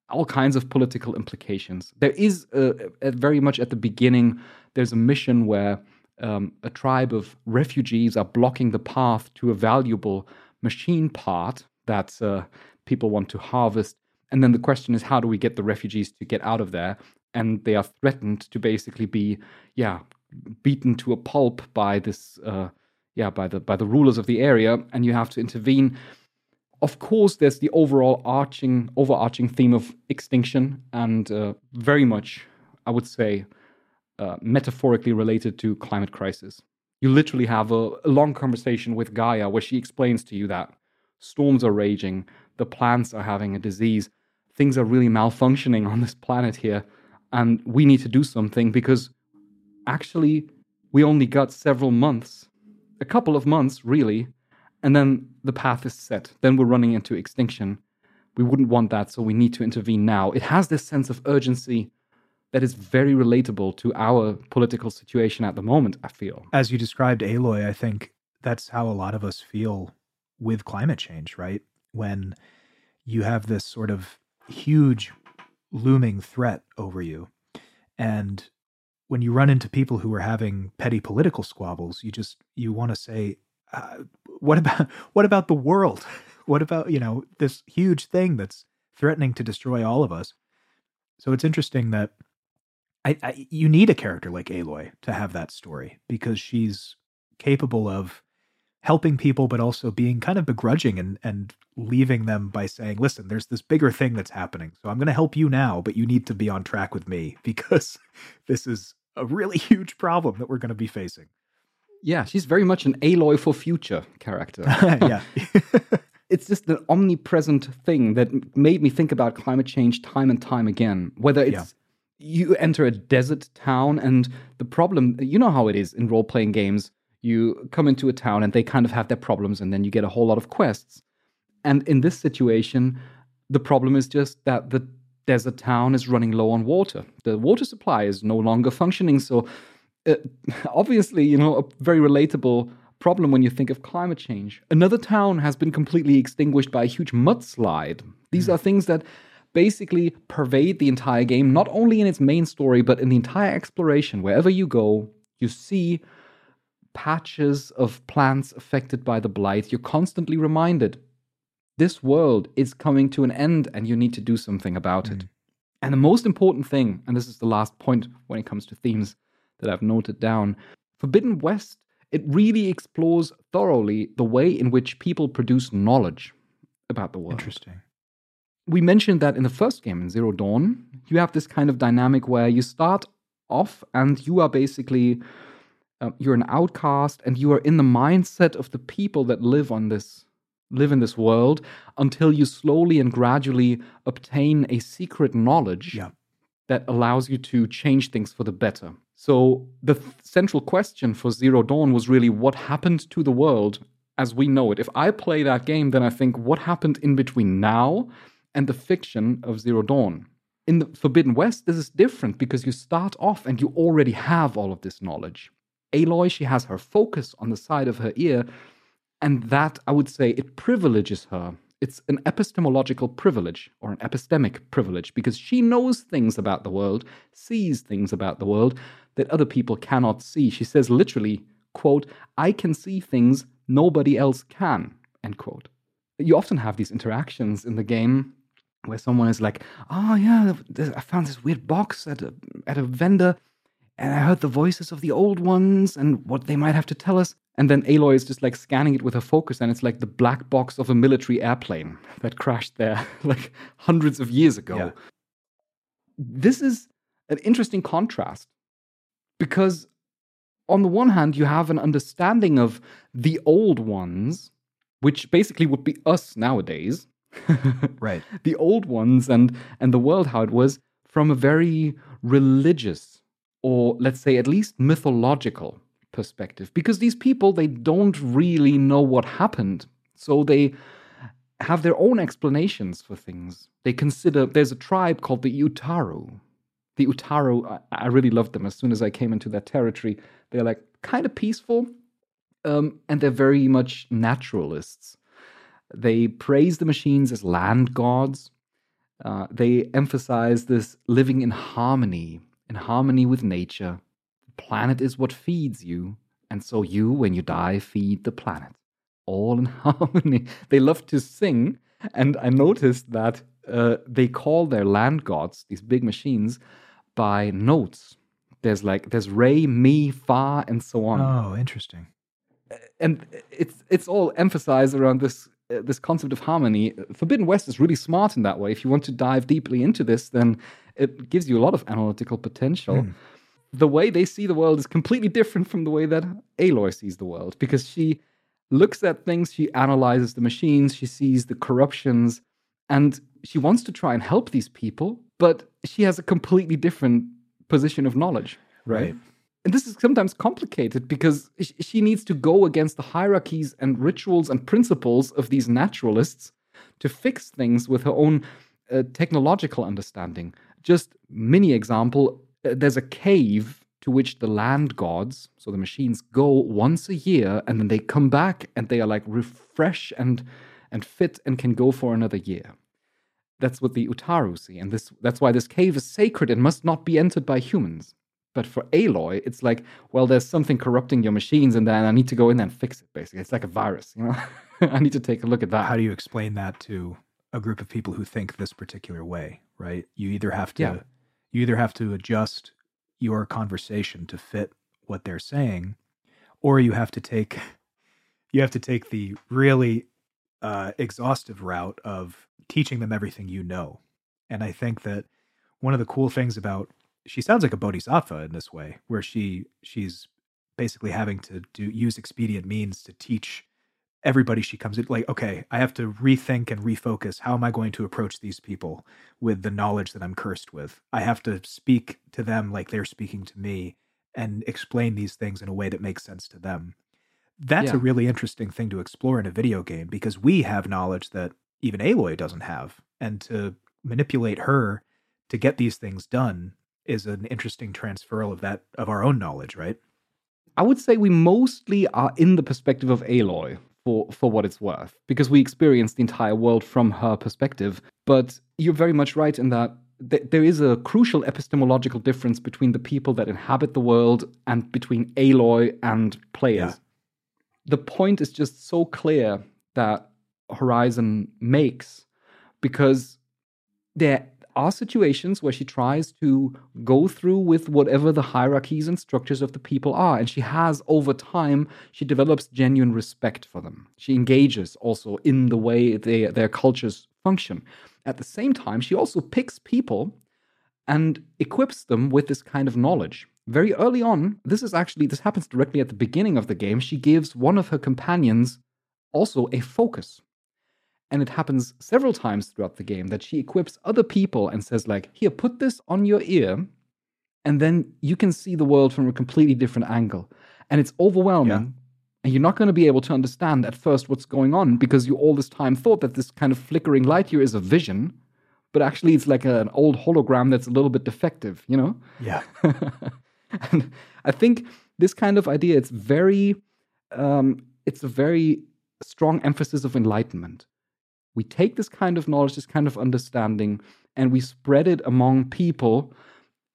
all kinds of political implications. There is a, a very much at the beginning, there's a mission where um, a tribe of refugees are blocking the path to a valuable machine part that uh, people want to harvest. And then the question is, how do we get the refugees to get out of there? And they are threatened to basically be, yeah, beaten to a pulp by this, uh, yeah, by the by the rulers of the area, and you have to intervene. Of course, there's the overall arching, overarching theme of extinction, and uh, very much, I would say, uh, metaphorically related to climate crisis. You literally have a, a long conversation with Gaia where she explains to you that storms are raging, the plants are having a disease, things are really malfunctioning on this planet here, and we need to do something because actually we only got several months, a couple of months really, and then the path is set. Then we're running into extinction. We wouldn't want that, so we need to intervene now. It has this sense of urgency that is very relatable to our political situation at the moment, I feel. As you described Aloy, I think that's how a lot of us feel with climate change, right? When you have this sort of huge looming threat over you. And when you run into people who are having petty political squabbles, you just you want to say, uh, "What about what about the world? What about you know this huge thing that's threatening to destroy all of us?" So it's interesting that I, I you need a character like Aloy to have that story because she's capable of helping people, but also being kind of begrudging and and leaving them by saying, "Listen, there's this bigger thing that's happening, so I'm going to help you now, but you need to be on track with me because this is a really huge problem that we're going to be facing." Yeah, she's very much an Aloy for future character. yeah. it's just an omnipresent thing that made me think about climate change time and time again. Whether it's yeah. You enter a desert town and the problem, you know how it is in role playing games. You come into a town and they kind of have their problems, and then you get a whole lot of quests. And in this situation, the problem is just that the desert town is running low on water. The water supply is no longer functioning. So, uh, obviously, you know, a very relatable problem when you think of climate change. Another town has been completely extinguished by a huge mudslide. These mm. are things that basically pervade the entire game, not only in its main story, but in the entire exploration. Wherever you go, you see patches of plants affected by the blight. You're constantly reminded this world is coming to an end and you need to do something about mm. it. And the most important thing, and this is the last point when it comes to themes that I've noted down Forbidden West, it really explores thoroughly the way in which people produce knowledge about the world. Interesting. We mentioned that in the first game, in Zero Dawn, you have this kind of dynamic where you start off and you are basically uh, you're an outcast and you are in the mindset of the people that live on this live in this world until you slowly and gradually obtain a secret knowledge yeah. that allows you to change things for the better. So, the th- central question for Zero Dawn was really what happened to the world as we know it. If I play that game, then I think what happened in between now and the fiction of Zero Dawn. In the Forbidden West, this is different because you start off and you already have all of this knowledge. Aloy, she has her focus on the side of her ear and that, I would say, it privileges her. It's an epistemological privilege or an epistemic privilege because she knows things about the world, sees things about the world that other people cannot see. She says literally, quote, I can see things nobody else can, end quote. You often have these interactions in the game where someone is like, oh yeah, I found this weird box at a, at a vendor and I heard the voices of the old ones and what they might have to tell us. And then Aloy is just like scanning it with her focus, and it's like the black box of a military airplane that crashed there like hundreds of years ago. Yeah. This is an interesting contrast because, on the one hand, you have an understanding of the old ones, which basically would be us nowadays. right. The old ones and and the world how it was from a very religious or let's say at least mythological perspective. Because these people they don't really know what happened. So they have their own explanations for things. They consider there's a tribe called the utaru the utaru i, I really loved them. As soon as i came into that territory they're like kind of peaceful um, and they're very much naturalists they praise the machines as land gods uh, they emphasize this living in harmony in harmony with nature. The planet is what feeds you, and so you, when you die, feed the planet. All in harmony. They love to sing, and I noticed that uh, they call their land gods, these big machines, by notes. There's like there's re, mi, fa, and so on. Oh, interesting. And it's it's all emphasized around this uh, this concept of harmony. Forbidden West is really smart in that way. If you want to dive deeply into this, then it gives you a lot of analytical potential. Mm. The way they see the world is completely different from the way that Aloy sees the world because she looks at things, she analyzes the machines, she sees the corruptions, and she wants to try and help these people, but she has a completely different position of knowledge, right? right. And this is sometimes complicated because she needs to go against the hierarchies and rituals and principles of these naturalists to fix things with her own uh, technological understanding just mini example uh, there's a cave to which the land gods, so the machines, go once a year and then they come back and they are like refresh and and fit and can go for another year. That's what the Utaru see, and this that's why this cave is sacred and must not be entered by humans. But for Aloy, it's like, well, there's something corrupting your machines, and then I need to go in and fix it. Basically, it's like a virus, you know. I need to take a look at that. How do you explain that to a group of people who think this particular way? right? You either have to yeah. you either have to adjust your conversation to fit what they're saying, or you have to take you have to take the really uh, exhaustive route of teaching them everything you know. And I think that one of the cool things about she sounds like a bodhisattva in this way, where she she's basically having to do use expedient means to teach everybody she comes in like okay i have to rethink and refocus. How am i going to approach these people with the knowledge that i'm cursed with? I have to speak to them like they're speaking to me and explain these things in a way that makes sense to them. That's yeah. a really interesting thing to explore in a video game because we have knowledge that even aloy doesn't have and to manipulate her to get these things done is an interesting transferal of that of our own knowledge right? I would say we mostly are in the perspective of Aloy for for what it's worth because we experience the entire world from her perspective. But you're very much right in that th- there is a crucial epistemological difference between the people that inhabit the world and between Aloy and players. Yeah. the point is just so clear that Horizon makes because there are situations where she tries to go through with whatever the hierarchies and structures of the people are. And she has, over time, she develops genuine respect for them. She engages also in the way they, their cultures function. At the same time, she also picks people and equips them with this kind of knowledge. Very early on, this is actually, this happens directly at the beginning of the game. She gives one of her companions also a focus and it happens several times throughout the game that she equips other people and says like here put this on your ear and then you can see the world from a completely different angle. And it's overwhelming yeah. and you're not going to be able to understand at first what's going on because you all this time thought that this kind of flickering light here is a vision but actually it's like an old hologram that's a little bit defective you know? Yeah. And i think this kind of idea it's very um, it's a very strong emphasis of enlightenment we take this kind of knowledge, this kind of understanding, and we spread it among people.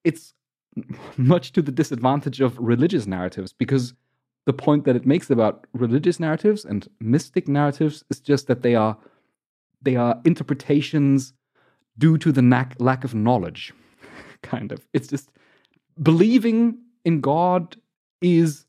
It's much to the disadvantage of religious narratives because the point that it makes about religious narratives and mystic narratives is just that they are they are interpretations due to the lack of knowledge kind of it's just believing in god is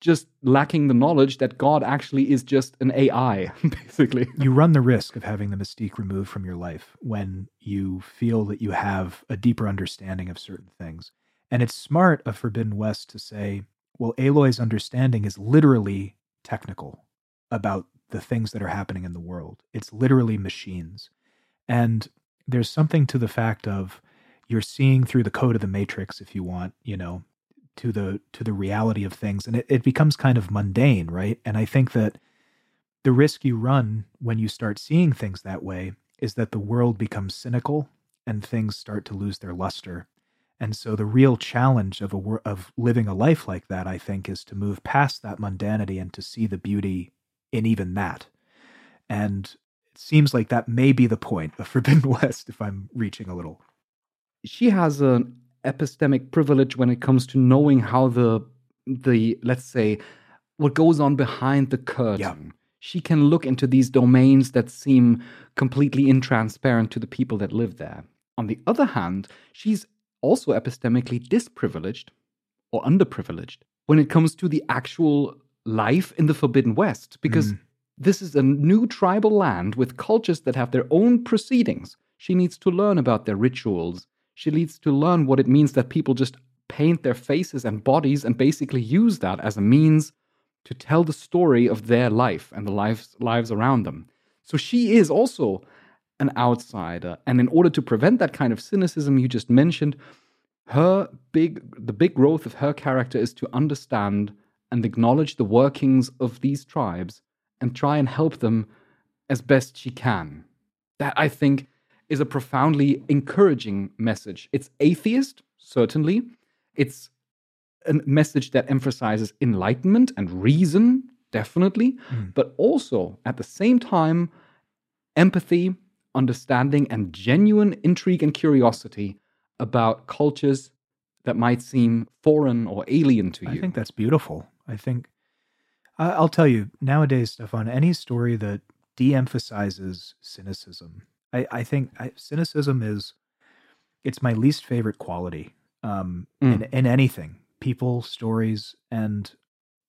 just lacking the knowledge that God actually is just an AI, basically. You run the risk of having the mystique removed from your life when you feel that you have a deeper understanding of certain things. And it's smart of Forbidden West to say, well, Aloy's understanding is literally technical about the things that are happening in the world. It's literally machines. And there's something to the fact of you're seeing through the code of the matrix if you want you know to the to the reality of things and it, it becomes kind of mundane right? And i think that the risk you run when you start seeing things that way is that the world becomes cynical and things start to lose their luster. And so the real challenge of a of living a life like that i think is to move past that mundanity and to see the beauty in even that. And it seems like that may be the point of forbidden west if i'm reaching a little. She has an epistemic privilege when it comes to knowing how the the let's say what goes on behind the curtain. Yeah. She can look into these domains that seem completely intransparent to the people that live there. On the other hand, she's also epistemically disprivileged or underprivileged when it comes to the actual life in the Forbidden West, because mm. this is a new tribal land with cultures that have their own proceedings. She needs to learn about their rituals she needs to learn what it means that people just paint their faces and bodies and basically use that as a means to tell the story of their life and the lives, lives around them. So she is also an outsider. And in order to prevent that kind of cynicism you just mentioned, her big the big growth of her character is to understand and acknowledge the workings of these tribes and try and help them as best she can. That I think is a profoundly encouraging message. It's atheist, certainly. It's a message that emphasizes enlightenment and reason, definitely, mm. but also at the same time, empathy, understanding, and genuine intrigue and curiosity about cultures that might seem foreign or alien to you. I think that's beautiful. I think I'll tell you nowadays, Stefan, any story that de emphasizes cynicism I, I think I, cynicism is it's my least favorite quality um, mm. in, in anything, people, stories, and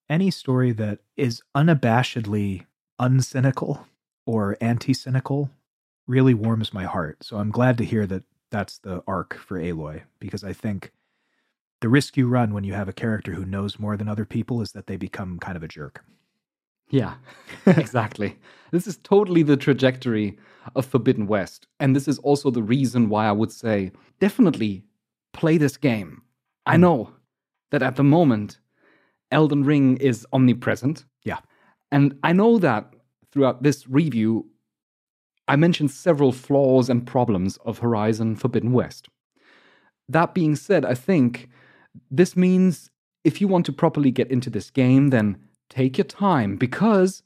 any story that is unabashedly uncynical or anti-cynical really warms my heart. So I'm glad to hear that that's the arc for Aloy because I think the risk you run when you have a character who knows more than other people is that they become kind of a jerk. Yeah, exactly. this is totally the trajectory of Forbidden West. And this is also the reason why I would say definitely play this game. I hmm. know that at the moment, Elden Ring is omnipresent. Yeah. And I know that throughout this review, I mentioned several flaws and problems of Horizon Forbidden West. That being said, I think this means if you want to properly get into this game, then take your time because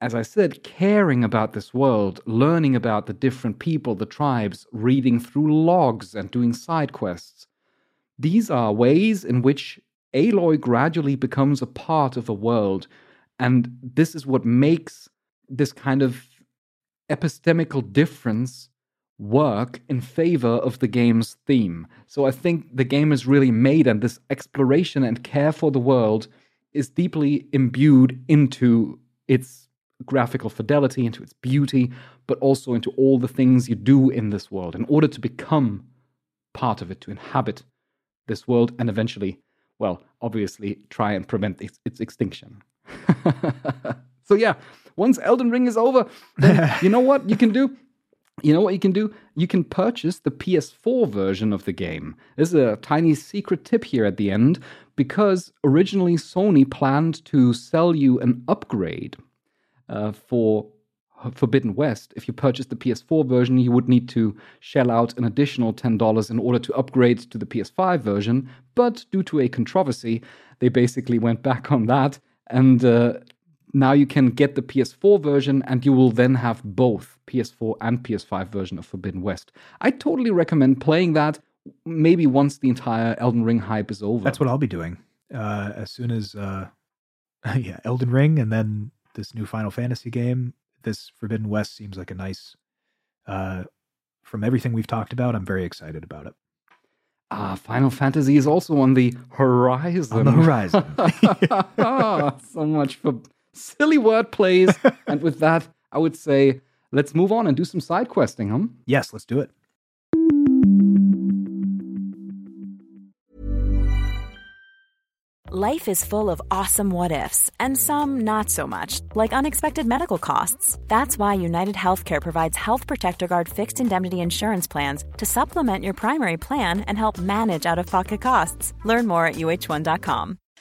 as I said, caring about this world, learning about the different people, the tribes, reading through logs and doing side quests. These are ways in which Aloy gradually becomes a part of the world. And this is what makes this kind of epistemical difference work in favor of the game's theme. So I think the game is really made, and this exploration and care for the world is deeply imbued into its graphical fidelity, into its beauty, but also into all the things you do in this world in order to become part of it, to inhabit this world, and eventually, well, obviously, try and prevent its, its extinction. so, yeah, once Elden Ring is over, then you know what you can do? You know what you can do? You can purchase the PS4 version of the game. There's a tiny secret tip here at the end because originally Sony planned to sell you an upgrade uh, for Forbidden West, if you purchased the PS4 version, you would need to shell out an additional $10 in order to upgrade to the PS5 version. But due to a controversy, they basically went back on that. And uh, now you can get the PS4 version, and you will then have both PS4 and PS5 version of Forbidden West. I totally recommend playing that maybe once the entire Elden Ring hype is over. That's what I'll be doing. Uh, as soon as, uh, yeah, Elden Ring and then this new Final Fantasy game, this Forbidden West seems like a nice. Uh, from everything we've talked about, I'm very excited about it. Ah, Final Fantasy is also on the horizon. On the horizon. so much for silly word plays. and with that, I would say let's move on and do some side questing, huh? Yes, let's do it. Life is full of awesome what ifs, and some not so much, like unexpected medical costs. That's why United Healthcare provides Health Protector Guard fixed indemnity insurance plans to supplement your primary plan and help manage out of pocket costs. Learn more at uh1.com.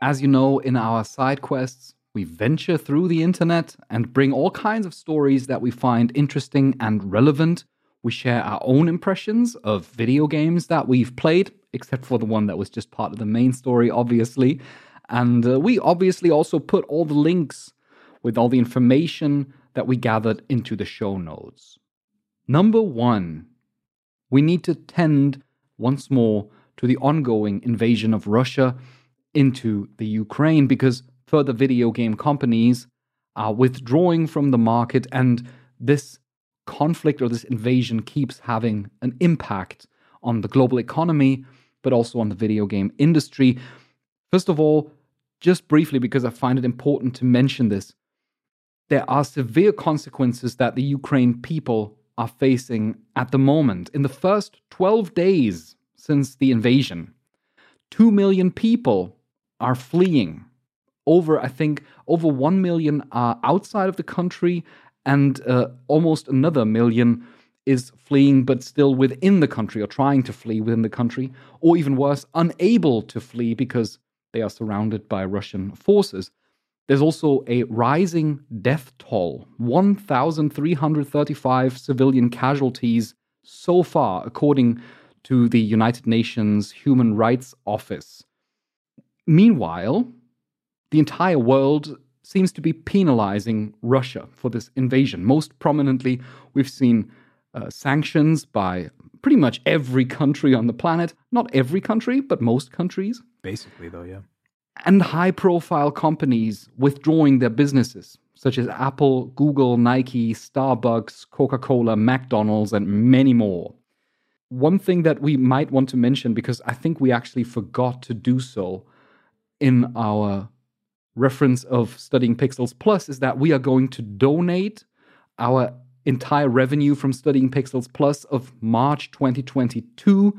As you know, in our side quests, we venture through the internet and bring all kinds of stories that we find interesting and relevant. We share our own impressions of video games that we've played, except for the one that was just part of the main story, obviously. And uh, we obviously also put all the links with all the information that we gathered into the show notes. Number one, we need to tend once more to the ongoing invasion of Russia into the Ukraine because further video game companies are withdrawing from the market and this conflict or this invasion keeps having an impact on the global economy but also on the video game industry. First of all, just briefly because I find it important to mention this, there are severe consequences that the Ukraine people are facing at the moment. In the first 12 days since the invasion, 2 million people are fleeing. Over, I think, over 1 million are outside of the country, and uh, almost another million is fleeing but still within the country or trying to flee within the country, or even worse, unable to flee because they are surrounded by Russian forces. There's also a rising death toll 1,335 civilian casualties so far, according to the United Nations Human Rights Office. Meanwhile, the entire world seems to be penalizing Russia for this invasion. Most prominently, we've seen uh, sanctions by pretty much every country on the planet. Not every country, but most countries. Basically, though, yeah. And high profile companies withdrawing their businesses, such as Apple, Google, Nike, Starbucks, Coca Cola, McDonald's, and many more. One thing that we might want to mention, because I think we actually forgot to do so in our reference of studying Pixels Plus, is that we are going to donate our entire revenue from studying Pixels Plus of March 2022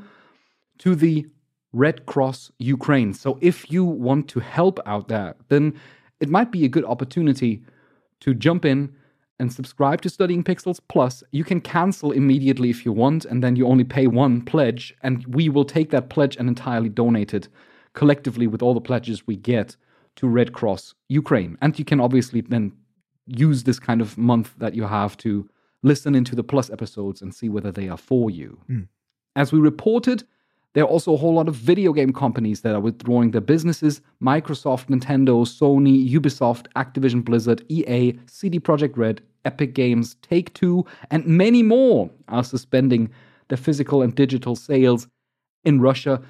to the Red Cross Ukraine. So if you want to help out there, then it might be a good opportunity to jump in and subscribe to Studying Pixels Plus. You can cancel immediately if you want, and then you only pay one pledge, and we will take that pledge and entirely donate it collectively with all the pledges we get to Red Cross Ukraine. And you can obviously then use this kind of month that you have to listen into the Plus episodes and see whether they are for you. Mm. As we reported, there are also a whole lot of video game companies that are withdrawing their businesses Microsoft, Nintendo, Sony, Ubisoft, Activision Blizzard, EA, CD Projekt Red, Epic Games, Take Two, and many more are suspending their physical and digital sales in Russia.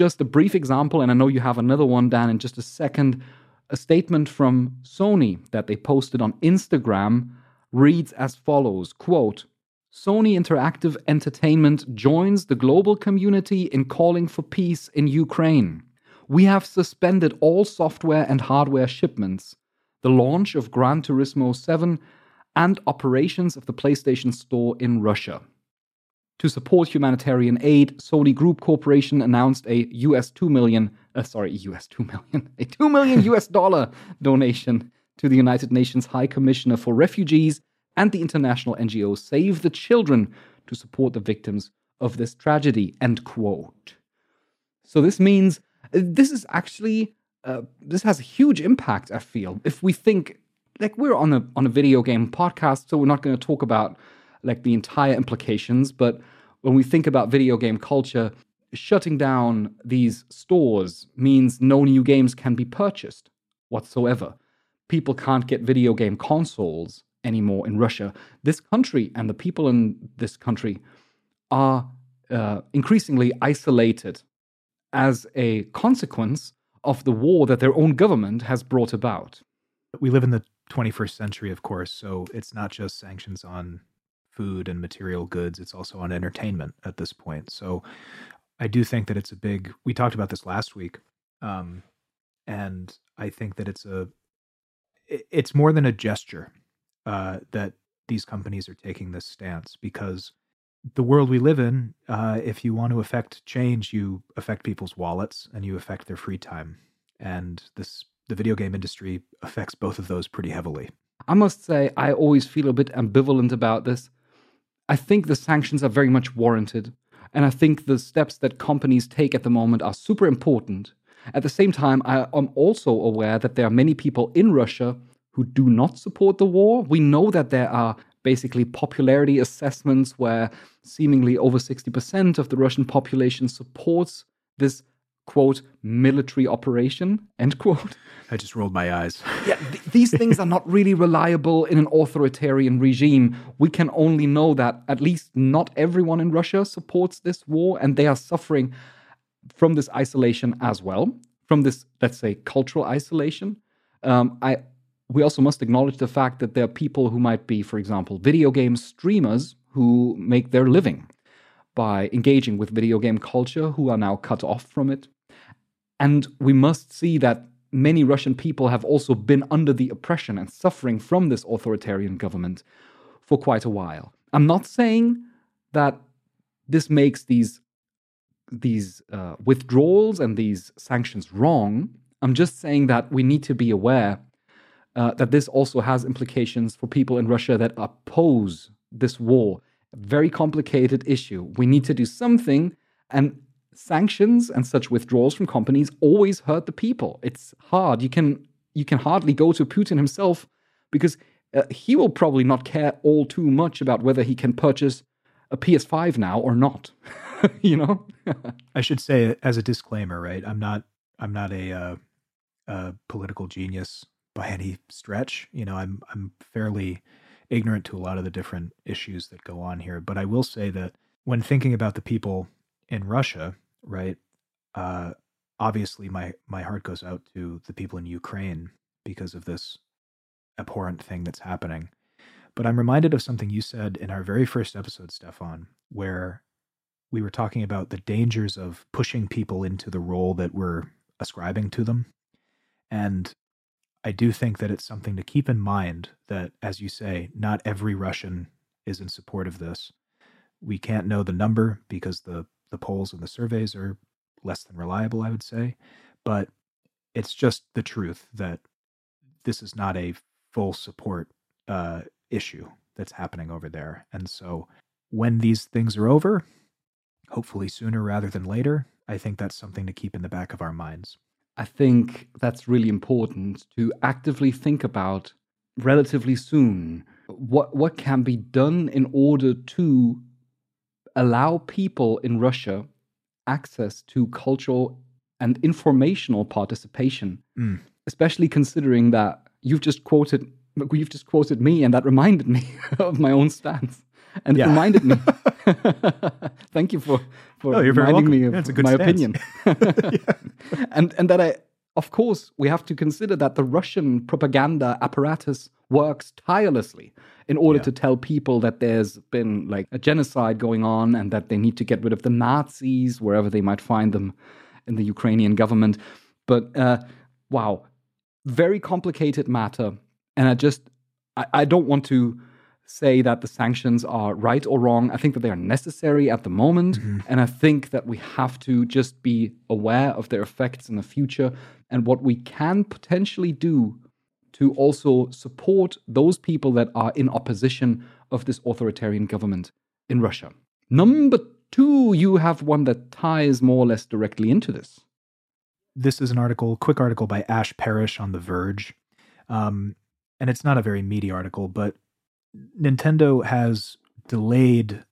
Just a brief example, and I know you have another one, Dan, in just a second. A statement from Sony that they posted on Instagram reads as follows quote Sony Interactive Entertainment joins the global community in calling for peace in Ukraine. We have suspended all software and hardware shipments, the launch of Gran Turismo 7, and operations of the PlayStation Store in Russia. To support humanitarian aid, Sony Group Corporation announced a US 2 million, uh, sorry, US 2 million, a 2 million US dollar donation to the United Nations High Commissioner for Refugees and the international NGO Save the Children to support the victims of this tragedy. End quote. So this means this is actually uh, this has a huge impact. I feel if we think like we're on a on a video game podcast, so we're not going to talk about like the entire implications, but when we think about video game culture, shutting down these stores means no new games can be purchased whatsoever. People can't get video game consoles anymore in Russia. This country and the people in this country are uh, increasingly isolated as a consequence of the war that their own government has brought about. We live in the 21st century, of course, so it's not just sanctions on food and material goods, it's also on entertainment at this point. So I do think that it's a big, we talked about this last week. Um, and I think that it's a, it's more than a gesture uh, that these companies are taking this stance because the world we live in, uh, if you want to affect change, you affect people's wallets and you affect their free time. And this the video game industry affects both of those pretty heavily. I must say, I always feel a bit ambivalent about this. I think the sanctions are very much warranted. And I think the steps that companies take at the moment are super important. At the same time, I am also aware that there are many people in Russia who do not support the war. We know that there are basically popularity assessments where seemingly over 60% of the Russian population supports this quote military operation end quote. I just rolled my eyes. Yeah th- these things are not really reliable in an authoritarian regime. We can only know that at least not everyone in russia supports this war and they are suffering from this isolation as well from this let's say cultural isolation. Um, i we also must acknowledge the fact that there are people who might be, for example, video game streamers who make their living by engaging with video game culture who are now cut off from it. And we must see that many Russian people have also been under the oppression and suffering from this authoritarian government for quite a while. I'm not saying that this makes these these uh, withdrawals and these sanctions wrong. I'm just saying that we need to be aware uh, that this also has implications for people in Russia that oppose this war. Very complicated issue. We need to do something, and sanctions and such withdrawals from companies always hurt the people. It's hard. You can you can hardly go to Putin himself because uh, he will probably not care all too much about whether he can purchase a PS5 now or not. you know. I should say as a disclaimer, right? I'm not I'm not a, uh, a political genius by any stretch. You know, I'm I'm fairly ignorant to a lot of the different issues that go on here, but I will say that when thinking about the people in Russia, right? Uh, obviously, my my heart goes out to the people in Ukraine because of this abhorrent thing that's happening. But I'm reminded of something you said in our very first episode, Stefan, where we were talking about the dangers of pushing people into the role that we're ascribing to them. And I do think that it's something to keep in mind that, as you say, not every Russian is in support of this. We can't know the number because the, the polls and the surveys are less than reliable, I would say. But it's just the truth that this is not a full support uh, issue that's happening over there. And so when these things are over, hopefully sooner rather than later, I think that's something to keep in the back of our minds. I think that's really important to actively think about relatively soon what what can be done in order to allow people in Russia access to cultural and informational participation, mm. especially considering that you've just quoted you've just quoted me, and that reminded me of my own stance. And it Yeah. reminded me. Thank you for, for Oh, you're reminding me of Yeah, it's a good my stance. opinion. and, and that I, of course, we have to consider that the Russian propaganda apparatus works tirelessly in order Yeah. to tell people that there's been like a genocide going on and that they need to get rid of the Nazis wherever they might find them in the Ukrainian government. But uh, wow, very complicated matter. And I just, I, I don't want to say that the sanctions are right or wrong. I think that they are necessary at the moment. And I think that we have to just be aware of their effects in the future and what we can potentially do to also support those people that are in opposition of this authoritarian government in Russia. Number two, you have one that ties more or less directly into this. this is an article, quick article by Ash Parrish on The Verge. Um, and it's not a very meaty article, but Nintendo has delayed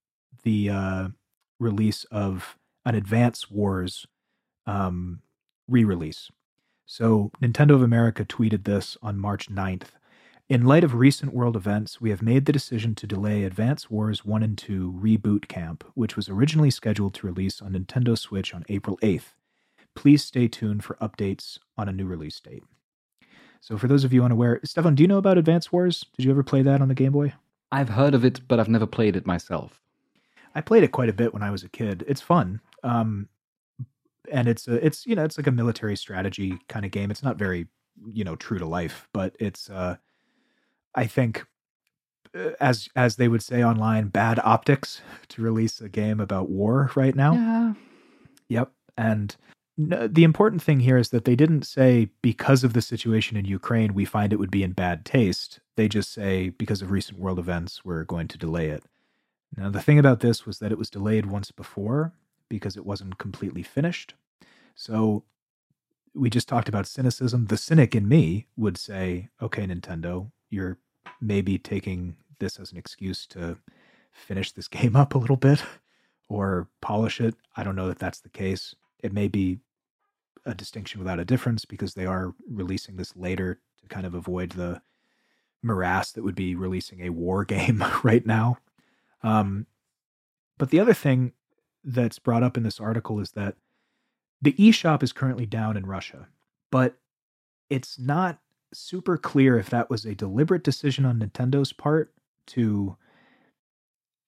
the uh, release of an Advance Wars um, re release. So, Nintendo of America tweeted this on March 9th. In light of recent world events, we have made the decision to delay Advance Wars 1 and 2 Reboot Camp, which was originally scheduled to release on Nintendo Switch on April 8th please stay tuned for updates on a new release date. So, for those of you unaware, Stefan, do you know about Advance Wars? Did you ever play that on the Game Boy? I've heard of it, but I've never played it myself. I played it quite a bit when I was a kid. It's fun, um, and it's a, it's you know it's like a military strategy kind of game. It's not very you know true to life, but it's uh, I think uh, as as they would say online, bad optics to release a game about war right now. Yeah. Yep. And no, the important thing here is that they didn't say because of the situation in Ukraine, we find it would be in bad taste. They just say because of recent world events, we're going to delay it. Now, the thing about this was that it was delayed once before because it wasn't completely finished. So we just talked about cynicism. The cynic in me would say, okay, Nintendo, you're maybe taking this as an excuse to finish this game up a little bit or polish it. I don't know that that's the case. It may be a distinction without a difference because they are releasing this later to kind of avoid the morass that would be releasing a war game right now. Um, but the other thing that's brought up in this article is that the eShop is currently down in Russia, but it's not super clear if that was a deliberate decision on Nintendo's part to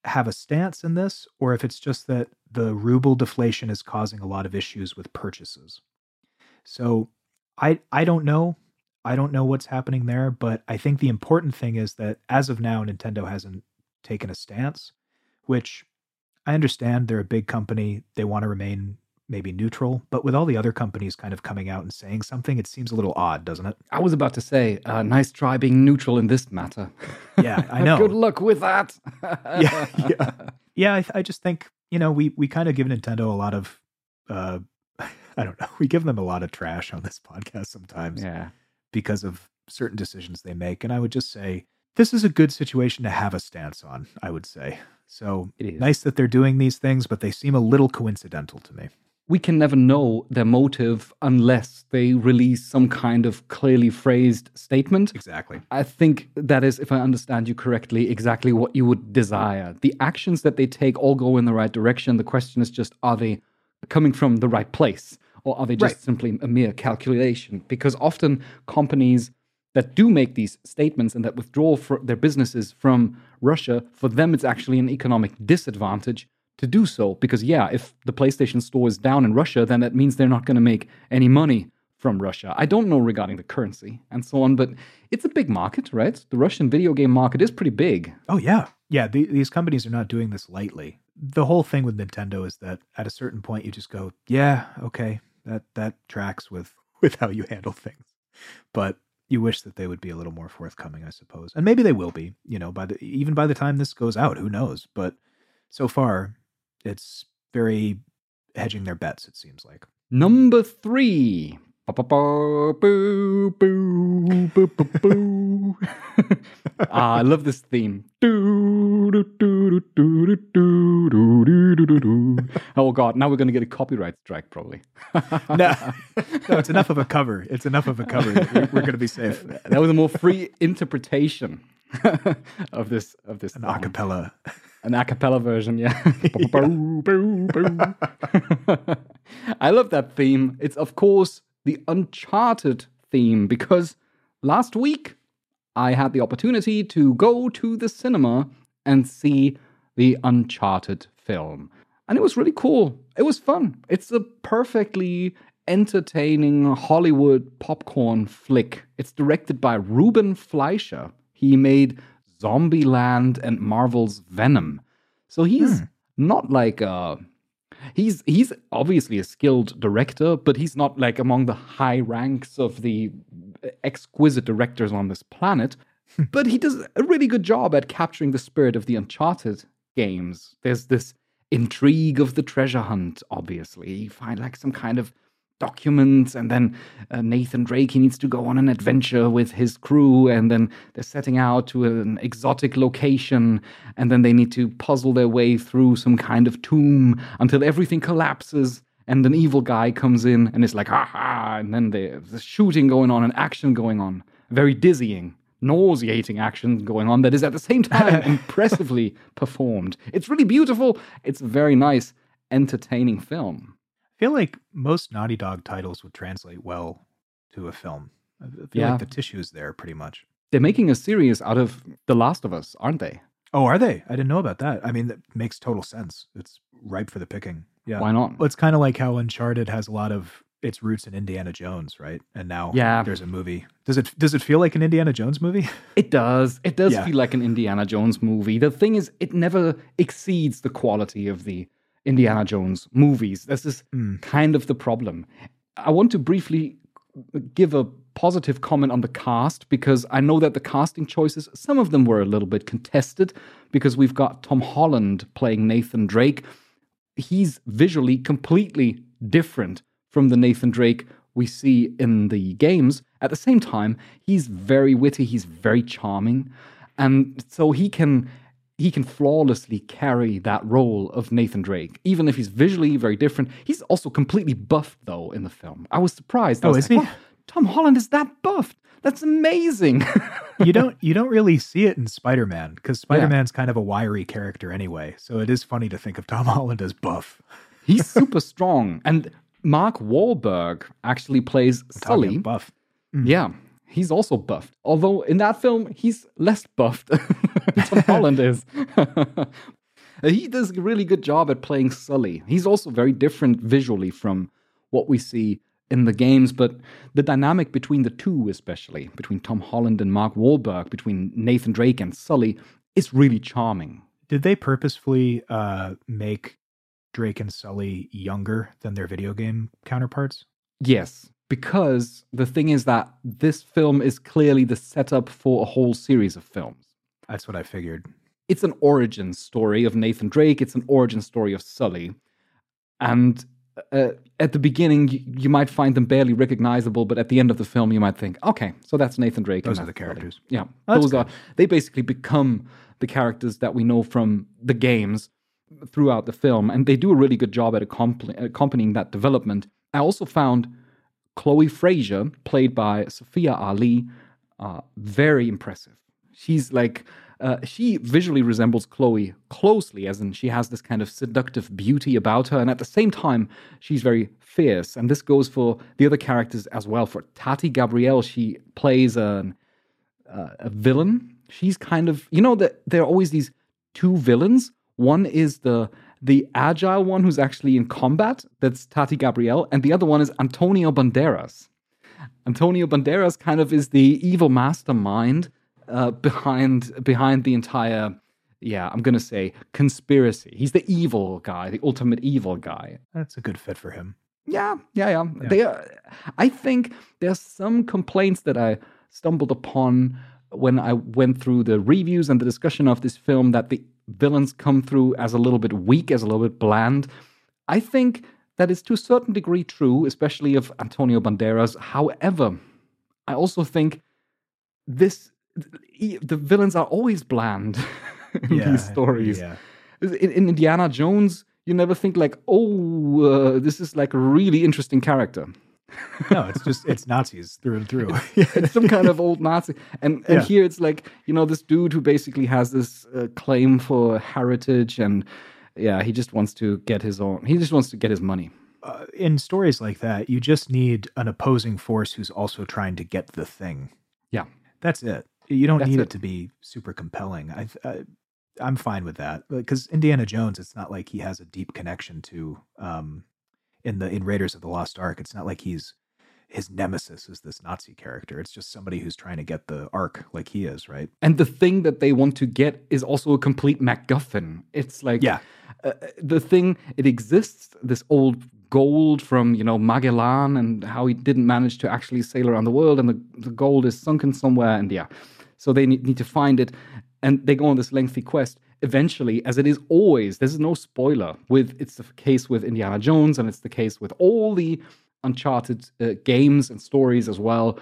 have a stance in this or if it's just that the ruble deflation is causing a lot of issues with purchases. So I I don't know. I don't know what's happening there, but I think the important thing is that as of now Nintendo hasn't taken a stance, which I understand they're a big company, they want to remain maybe neutral, but with all the other companies kind of coming out and saying something, it seems a little odd, doesn't it? I was about to say, uh, nice try being neutral in this matter. Yeah, I know. Good luck with that. yeah, yeah, yeah. I, I just think you know we we kind of give Nintendo a lot of, uh, I don't know, we give them a lot of trash on this podcast sometimes Yeah. because of certain decisions they make, and I would just say this is a good situation to have a stance on. I would say so. It is. nice that they're doing these things, but they seem a little coincidental to me. We can never know their motive unless they release some kind of clearly phrased statement. Exactly. I think that is, if I understand you correctly, exactly what you would desire. The actions that they take all go in the right direction. The question is just, are they coming from the right place? Or are they just Right. simply a mere calculation? Because often companies that do make these statements and that withdraw their businesses from Russia, for them it's actually an economic disadvantage to do so. Because, yeah, if the PlayStation store is down in Russia, then that means they're not going to make any money from Russia. I don't know regarding the currency and so on, but it's a big market, right? The Russian video game market is pretty big. Oh yeah, yeah. The, these companies are not doing this lightly. The whole thing with Nintendo is that at a certain point you just go, yeah, okay, that that tracks with with how you handle things. But you wish that they would be a little more forthcoming, I suppose, and maybe they will be. You know, by the even by the time this goes out, who knows? But so far, it's very hedging their bets. It seems like. Number three. I love this theme. Oh God! Now we're going to get a copyright strike, probably. no, no, it's enough of a cover. It's enough of a cover. We're, going to be safe. That was a more free interpretation of this of this an song. acapella, an acapella version. Yeah. yeah. I love that theme. It's of course the Uncharted theme because last week I had the opportunity to go to the cinema and see the Uncharted film. And it was really cool. It was fun. It's a perfectly entertaining Hollywood popcorn flick. It's directed by Ruben Fleischer. He made Zombieland and Marvel's Venom. So he's hmm. not like a he's he's obviously a skilled director, but he's not like among the high ranks of the exquisite directors on this planet. but he does a really good job at capturing the spirit of the Uncharted games. There's this intrigue of the treasure hunt, obviously. You find like some kind of documents, and then uh, Nathan Drake he needs to go on an adventure with his crew, and then they're setting out to an exotic location, and then they need to puzzle their way through some kind of tomb until everything collapses. And an evil guy comes in and it's like, ha ha, and then there's shooting going on and action going on. Very dizzying, nauseating action going on that is at the same time impressively performed. It's really beautiful. It's a very nice, entertaining film. I feel like most Naughty Dog titles would translate well to a film. I feel Yeah. like the tissue's there pretty much. They're making a series out of The Last of Us, aren't they? Oh, are they? I didn't know about that. I mean, that makes total sense. It's ripe for the picking. Yeah. Why not? Well, it's kind of like how Uncharted has a lot of its roots in Indiana Jones, right? And now Yeah. there's a movie. Does it does it feel like an Indiana Jones movie? It does. It does Yeah. feel like an Indiana Jones movie. The thing is, it never exceeds the quality of the Indiana Jones movies. This is hmm. kind of the problem. I want to briefly give a positive comment on the cast because I know that the casting choices, some of them were a little bit contested because we've got Tom Holland playing Nathan Drake. He's visually completely different from the Nathan Drake we see in the games. At the same time, he's very witty, he's very charming, and so he can he can flawlessly carry that role of Nathan Drake, even if he's visually very different. He's also completely buffed though in the film. I was surprised. I Oh, was is like, he? "Wow, Tom Holland is that buffed? That's amazing. you don't you don't really see it in Spider-Man because Spider-Man's kind of a wiry character anyway. So it is funny to think of Tom Holland as buff. he's super strong, and Mark Wahlberg actually plays Talking Sully. of buff. Yeah, he's also buffed. Although in that film, he's less buffed than Tom Holland is. he does a really good job at playing Sully. He's also very different visually from what we see in the games, but the dynamic between the two, especially between Tom Holland and Mark Wahlberg, between Nathan Drake and Sully, is really charming. Did they purposefully uh, make Drake and Sully younger than their video game counterparts? Yes, because the thing is that this film is clearly the setup for a whole series of films. That's what I figured. it's an origin story of Nathan Drake. It's an origin story of Sully. And uh, at the beginning, you, you might find them barely recognizable, but at the end of the film, you might think, okay, so that's Nathan Drake. and Those are the Sully." characters. Yeah, That's those are. They basically become the characters that we know from the games throughout the film, and they do a really good job at accompanying that development. I also found Chloe Frazier, played by Sophia Ali, uh, very impressive. She's like, uh, she visually resembles Chloe closely, as in she has this kind of seductive beauty about her, and at the same time, she's very fierce. And this goes for the other characters as well. For Tati Gabrielle, she plays an, uh, a villain. She's kind of, you know, that there are always these two villains. One is the the agile one who's actually in combat. That's Tati Gabrielle, and the other one is Antonio Banderas. Antonio Banderas kind of is the evil mastermind uh, behind behind the entire. Yeah, I'm gonna say conspiracy. He's the evil guy, the ultimate evil guy. That's a good fit for him. Yeah, yeah, yeah. They are, I think there's some complaints that I stumbled upon when I went through the reviews and the discussion of this film that the villains come through as a little bit weak, as a little bit bland. I think that is to a certain degree true, especially of Antonio Banderas. However, I also think this the villains are always bland in Yeah, these stories yeah. in, in Indiana Jones, you never think like, oh, uh, this is like a really interesting character. No, it's just it's Nazis through and through. it's some kind of old Nazi, and and Yeah. here it's like you know this dude who basically has this uh, claim for heritage, and yeah, he just wants to get his own. He just wants to get his money. uh, in stories like that, you just need an opposing force who's also trying to get the thing. Yeah. That's it. You don't That's need it. it. to be super compelling. I, I I'm fine with that because Indiana Jones, it's not like he has a deep connection to um in the in Raiders of the Lost Ark. It's not like he's his nemesis is this Nazi character. It's just somebody who's trying to get the ark like he is, right? And the thing that they want to get is also a complete MacGuffin. It's like Yeah. uh, the thing it exists this old gold from you know Magellan and how he didn't manage to actually sail around the world and the, the gold is sunken somewhere and yeah so they need, need to find it and they go on this lengthy quest eventually as it is always this is no spoiler with it's the case with Indiana Jones and it's the case with all the uncharted uh, games and stories as well.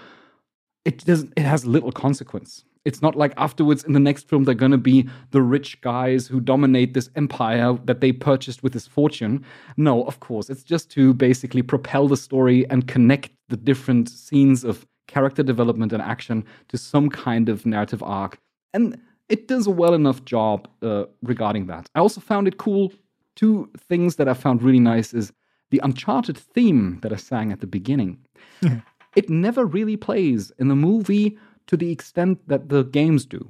It doesn't it has little consequence. It's not like afterwards in the next film they're going to be the rich guys who dominate this empire that they purchased with this fortune. No of course it's just to basically propel the story and connect the different scenes of character development and action to some kind of narrative arc. And it does a well enough job uh, regarding that. I also found it cool two things that i found really nice is the uncharted theme that i sang at the beginning. It never really plays in the movie to the extent that the games do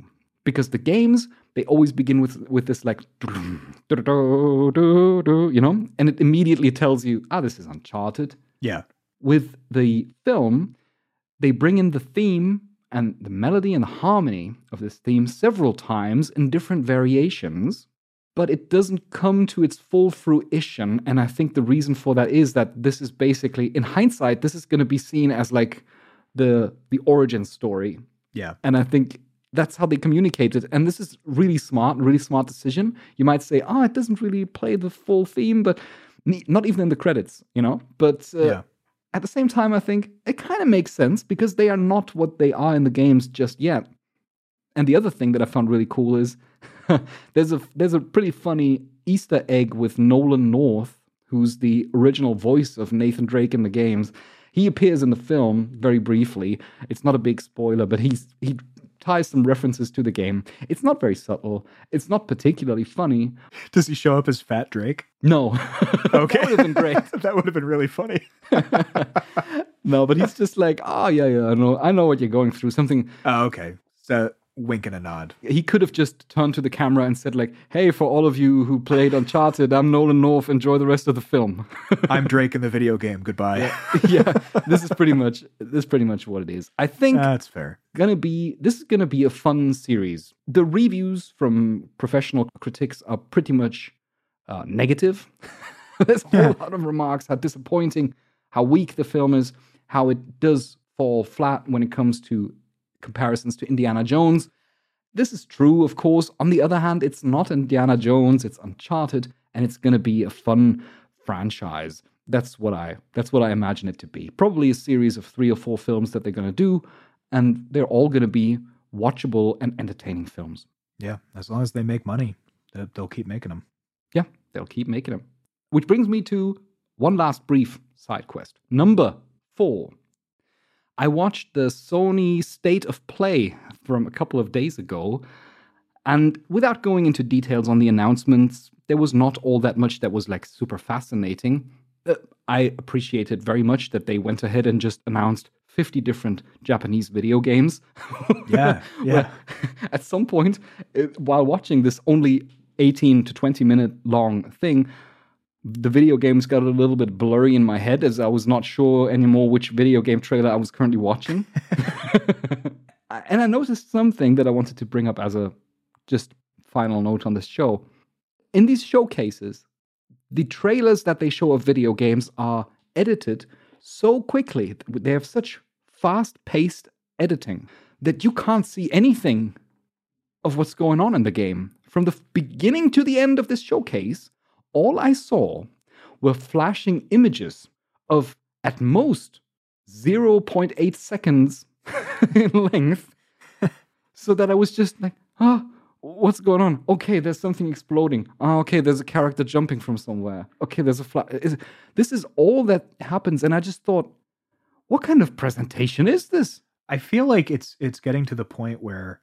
because the games they always begin with with this like you know and it immediately tells you ah this is uncharted. Yeah. with the film they bring in the theme and the melody and the harmony of this theme several times in different variations but it doesn't come to its full fruition and i think the reason for that is that this is basically in hindsight this is going to be seen as like the the origin story Yeah. and I think that's how they communicate it. And this is really smart, really smart decision. You might say, oh, it doesn't really play the full theme, but not even in the credits, you know? But uh, Yeah. At the same time, I think it kind of makes sense because they are not what they are in the games just yet. And the other thing that I found really cool is there's a there's a pretty funny Easter egg with Nolan North, who's the original voice of Nathan Drake in the games. He appears in the film very briefly. It's not a big spoiler, but he's he ties some references to the game. It's not very subtle. It's not particularly funny. Does he show up as Fat Drake? No. Okay. that would have been great. that would have been really funny. No, but he's just like, oh yeah, yeah, I know, I know what you're going through. Something Oh, okay. So wink and a nod. he could have just turned to the camera and said like, "Hey, for all of you who played Uncharted, I'm Nolan North. Enjoy the rest of the film." I'm Drake in the video game. Goodbye. yeah, this is pretty much this is pretty much what it is. I think That's fair. gonna be this is gonna be a fun series. The reviews from professional critics are pretty much uh, negative. There's a whole Yeah. lot of remarks how disappointing, how weak the film is, how it does fall flat when it comes to comparisons to Indiana Jones. This is true, of course. On the other hand, it's not Indiana Jones, it's Uncharted, and it's gonna be a fun franchise. That's what I that's what I imagine it to be. Probably a series of three or four films that they're gonna do, and they're all gonna be watchable and entertaining films. Yeah. As long as they make money, they- they'll keep making them. Yeah, they'll keep making them. Which brings me to one last brief side quest. Number four. I watched the Sony State of Play from a couple of days ago, and without going into details on the announcements, there was not all that much that was like super fascinating. Uh, I appreciated very much that they went ahead and just announced 50 different Japanese video games. Yeah, yeah. At some point, uh, while watching this only 18 to 20 minute long thing, the video games got a little bit blurry in my head as I was not sure anymore which video game trailer I was currently watching. and I noticed something that I wanted to bring up as a just final note on this show. In these showcases, the trailers that they show of video games are edited so quickly, they have such fast paced editing that you can't see anything of what's going on in the game. From the beginning to the end of this showcase, all I saw were flashing images of at most 0.8 seconds in length. so that I was just like, oh, What's going on? Okay, there's something exploding. Oh, okay, there's a character jumping from somewhere. Okay, there's a fly. This is all that happens, and I just thought, what kind of presentation is this? I feel like it's it's getting to the point where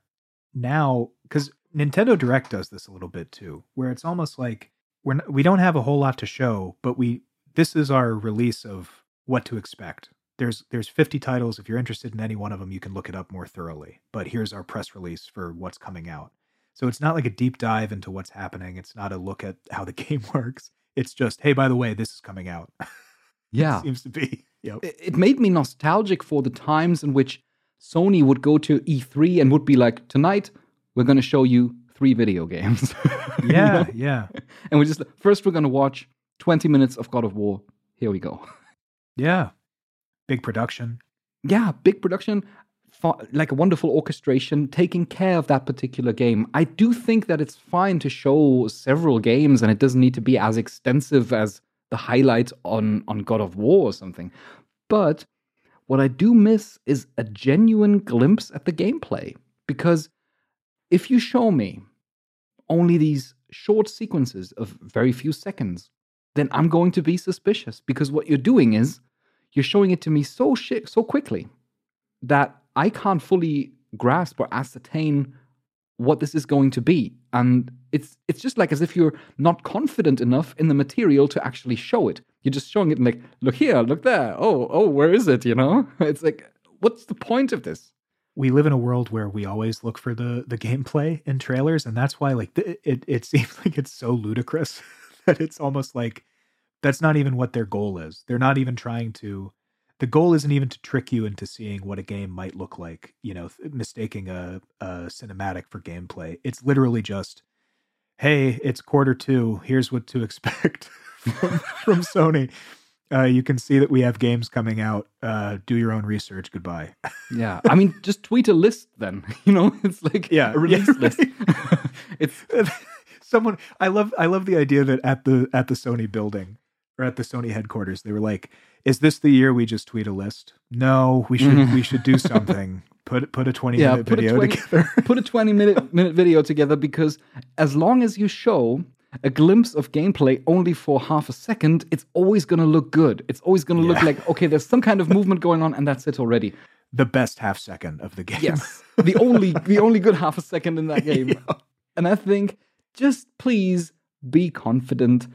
now because Nintendo Direct does this a little bit too, where it's almost like we're n- we don't have a whole lot to show, but we this is our release of what to expect. There's there's 50 titles. If you're interested in any one of them, you can look it up more thoroughly. But here's our press release for what's coming out. So it's not like a deep dive into what's happening. It's not a look at how the game works. It's just, hey, by the way, this is coming out. Yeah. seems to be. Yep. it made me nostalgic for the times in which Sony would go to E3 and would be like, tonight we're going to show you three video games. Yeah, know? yeah, And we just first we're going to watch 20 minutes of God of War. Here we go. yeah. Big production. Yeah, big production, like a wonderful orchestration, taking care of that particular game. I do think that it's fine to show several games, and it doesn't need to be as extensive as the highlight on on God of War or something. But what I do miss is a genuine glimpse at the gameplay, because if you show me only these short sequences of very few seconds, then I'm going to be suspicious because what you're doing is you're showing it to me so so quickly that I can't fully grasp or ascertain what this is going to be. And it's it's just like as if you're not confident enough in the material to actually show it. You're just showing it and like, look here, look there. Oh, oh, where is it? You know? It's like, what's the point of this? We live in a world where we always look for the the gameplay in trailers and that's why like it it seems like it's so ludicrous that it's almost like that's not even what their goal is. They're not even trying to the goal isn't even to trick you into seeing what a game might look like you know th- mistaking a, a cinematic for gameplay. It's literally just hey it's quarter two here's what to expect from, from sony uh, you can see that we have games coming out. Uh, do your own research. Goodbye. Yeah. I mean, just tweet a list then. You know, it's like Yeah, a release yeah, list. it's someone i love i love the idea that at the at the sony building or at the sony headquarters they were like is this the year we just tweet a list? No we should we should do something. Put put a 20 yeah, minute video 20, together. put a 20 minute minute video together because as long as you show a glimpse of gameplay only for half a second, it's always going to look good. It's always going to look like okay, there's some kind of movement going on and that's it already. the best half second of the game Yes. the only the only good half a second in that game. And I think just please be confident.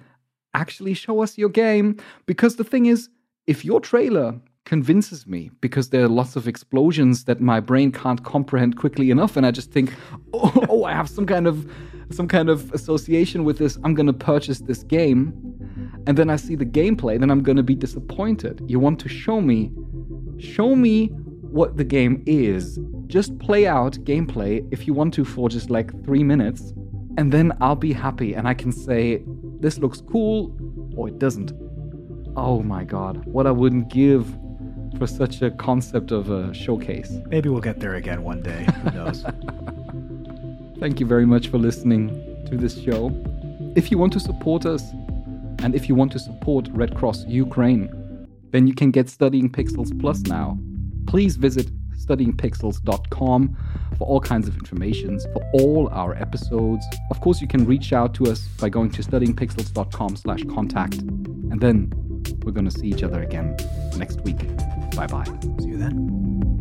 Actually show us your game because the thing is if your trailer convinces me because there are lots of explosions that my brain can't comprehend quickly enough and I just think oh, oh I have some kind of some kind of association with this I'm going to purchase this game and then I see the gameplay then I'm going to be disappointed. You want to show me show me what the game is. Just play out gameplay if you want to for just like three minutes, and then I'll be happy and I can say, this looks cool or it doesn't. Oh my god, what I wouldn't give for such a concept of a showcase. maybe we'll get there again one day who knows Thank you very much for listening to this show. If you want to support us, and if you want to support Red Cross Ukraine, then you can get Studying Pixels Plus now. Please visit studyingpixels.com for all kinds of information for all our episodes. Of course, you can reach out to us by going to studyingpixels.com slash contact. And then we're going to see each other again next week. Bye bye. see you then